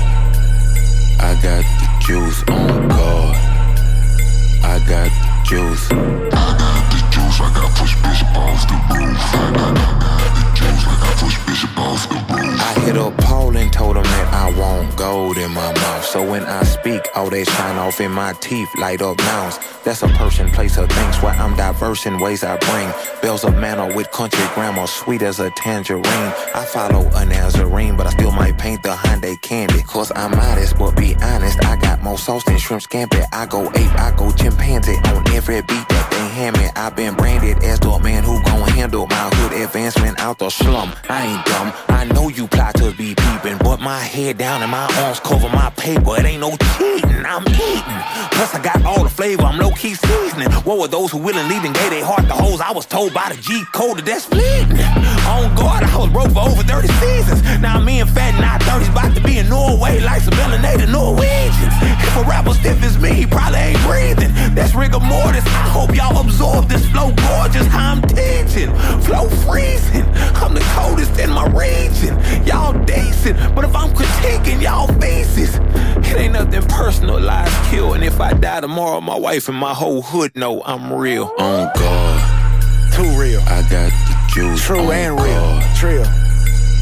I got the juice on God. I got juice. I got the juice, I got push Bishop off the roof. I hit up Paul and told him that I want gold in my mouth. So when I speak, all they shine off in my teeth, light up nouns. That's a person, place, or things where I'm diverse in ways I bring. Bells of manner with country grammar, sweet as a tangerine. I follow a Nazarene, but I still might paint the Hyundai candy. Cause I'm modest, but be honest, I got more sauce than shrimp scampi. I go ape, I go chimpanzee on every beat that they hand me. I've been branded as the man who gon' handle my hood advancement out the slum. I ain't dumb, I know you plot to be peeping, but my head down and my arms cover my paper. It ain't no cheating, I'm eating. Plus I got all the flavor, I'm low key seasoning. What were those who willingly and gave their heart to hoes? I was told by the G code that that's fleeting. On guard, I was broke for over 30 seasons. Now me and Fat not 30s about to be in Norway like some melanated Norwegians. If a rapper stiff as me, he probably ain't breathing. That's rigor mortis. I hope y'all absorb this flow gorgeous. I'm teaching, flow freezing. I'm the coldest in my region. Y'all decent, but if I'm critiquing y'all faces, it ain't nothing personal. Lies kill, and if I die tomorrow, my wife and my whole hood know I'm real. On God, Too real. I got the juice. True on and real. God. Trill.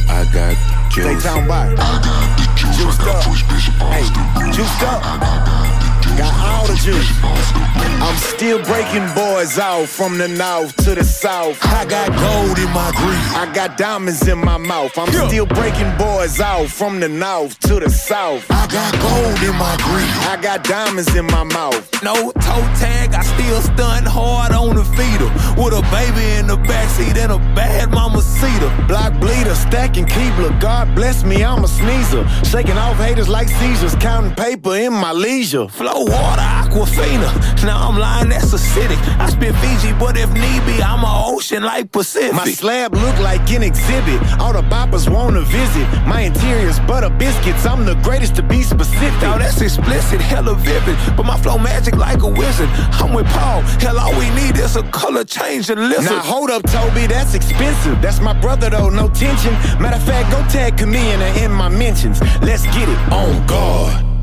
I got the They juice. talking about it. I got the juice, Juiced I got up. push Bishop Hey, the juiced up. I got, I got the juice, Got all the juice. Bishop off the roof. I'm still breaking boys out from the north to the south. I got gold in my grease. I got diamonds in my mouth. I'm Yeah. still breaking boys out from the north to the south. I got gold in my grease. I got diamonds in my mouth. No toe tag, I still stun hard on the feeder. With a baby in the backseat and a bad mama cedar. Block bleeder, stacking Keebler. God bless me, I'm a sneezer. Shaking off haters like seizures, counting paper in my leisure. Flow water, Aquafina. Now I'm lying, that's acidic. I spit Fiji, but if need be, I'm a ocean like Pacific. My slab look like an exhibit. All the boppers wanna visit. My interior's butter biscuits. I'm the greatest to be specific. Now that's explicit, hella vivid. But my flow magic like a wizard. I'm with Paul. Hell, all we need is a color change and listen. Now hold up, Toby, that's expensive. That's my brother though, no tension. Matter of fact, go tag Chameleon and in my mentions. Let's get it on guard.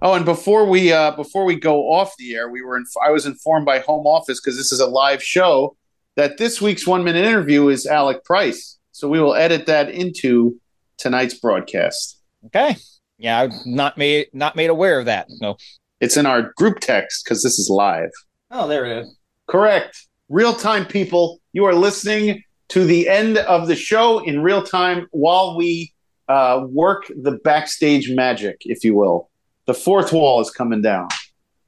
Oh, and before we uh, before we go off the air, we were in, I was informed by Home Office because this is a live show that this week's one minute interview is Alec Price. So we will edit that into tonight's broadcast. Okay. Yeah, I'm not made not made aware of that. No. It's in our group text because this is live. Oh, there it is. Correct. Real time, people. You are listening to the end of the show in real time while we uh, work the backstage magic, if you will. The fourth wall is coming down.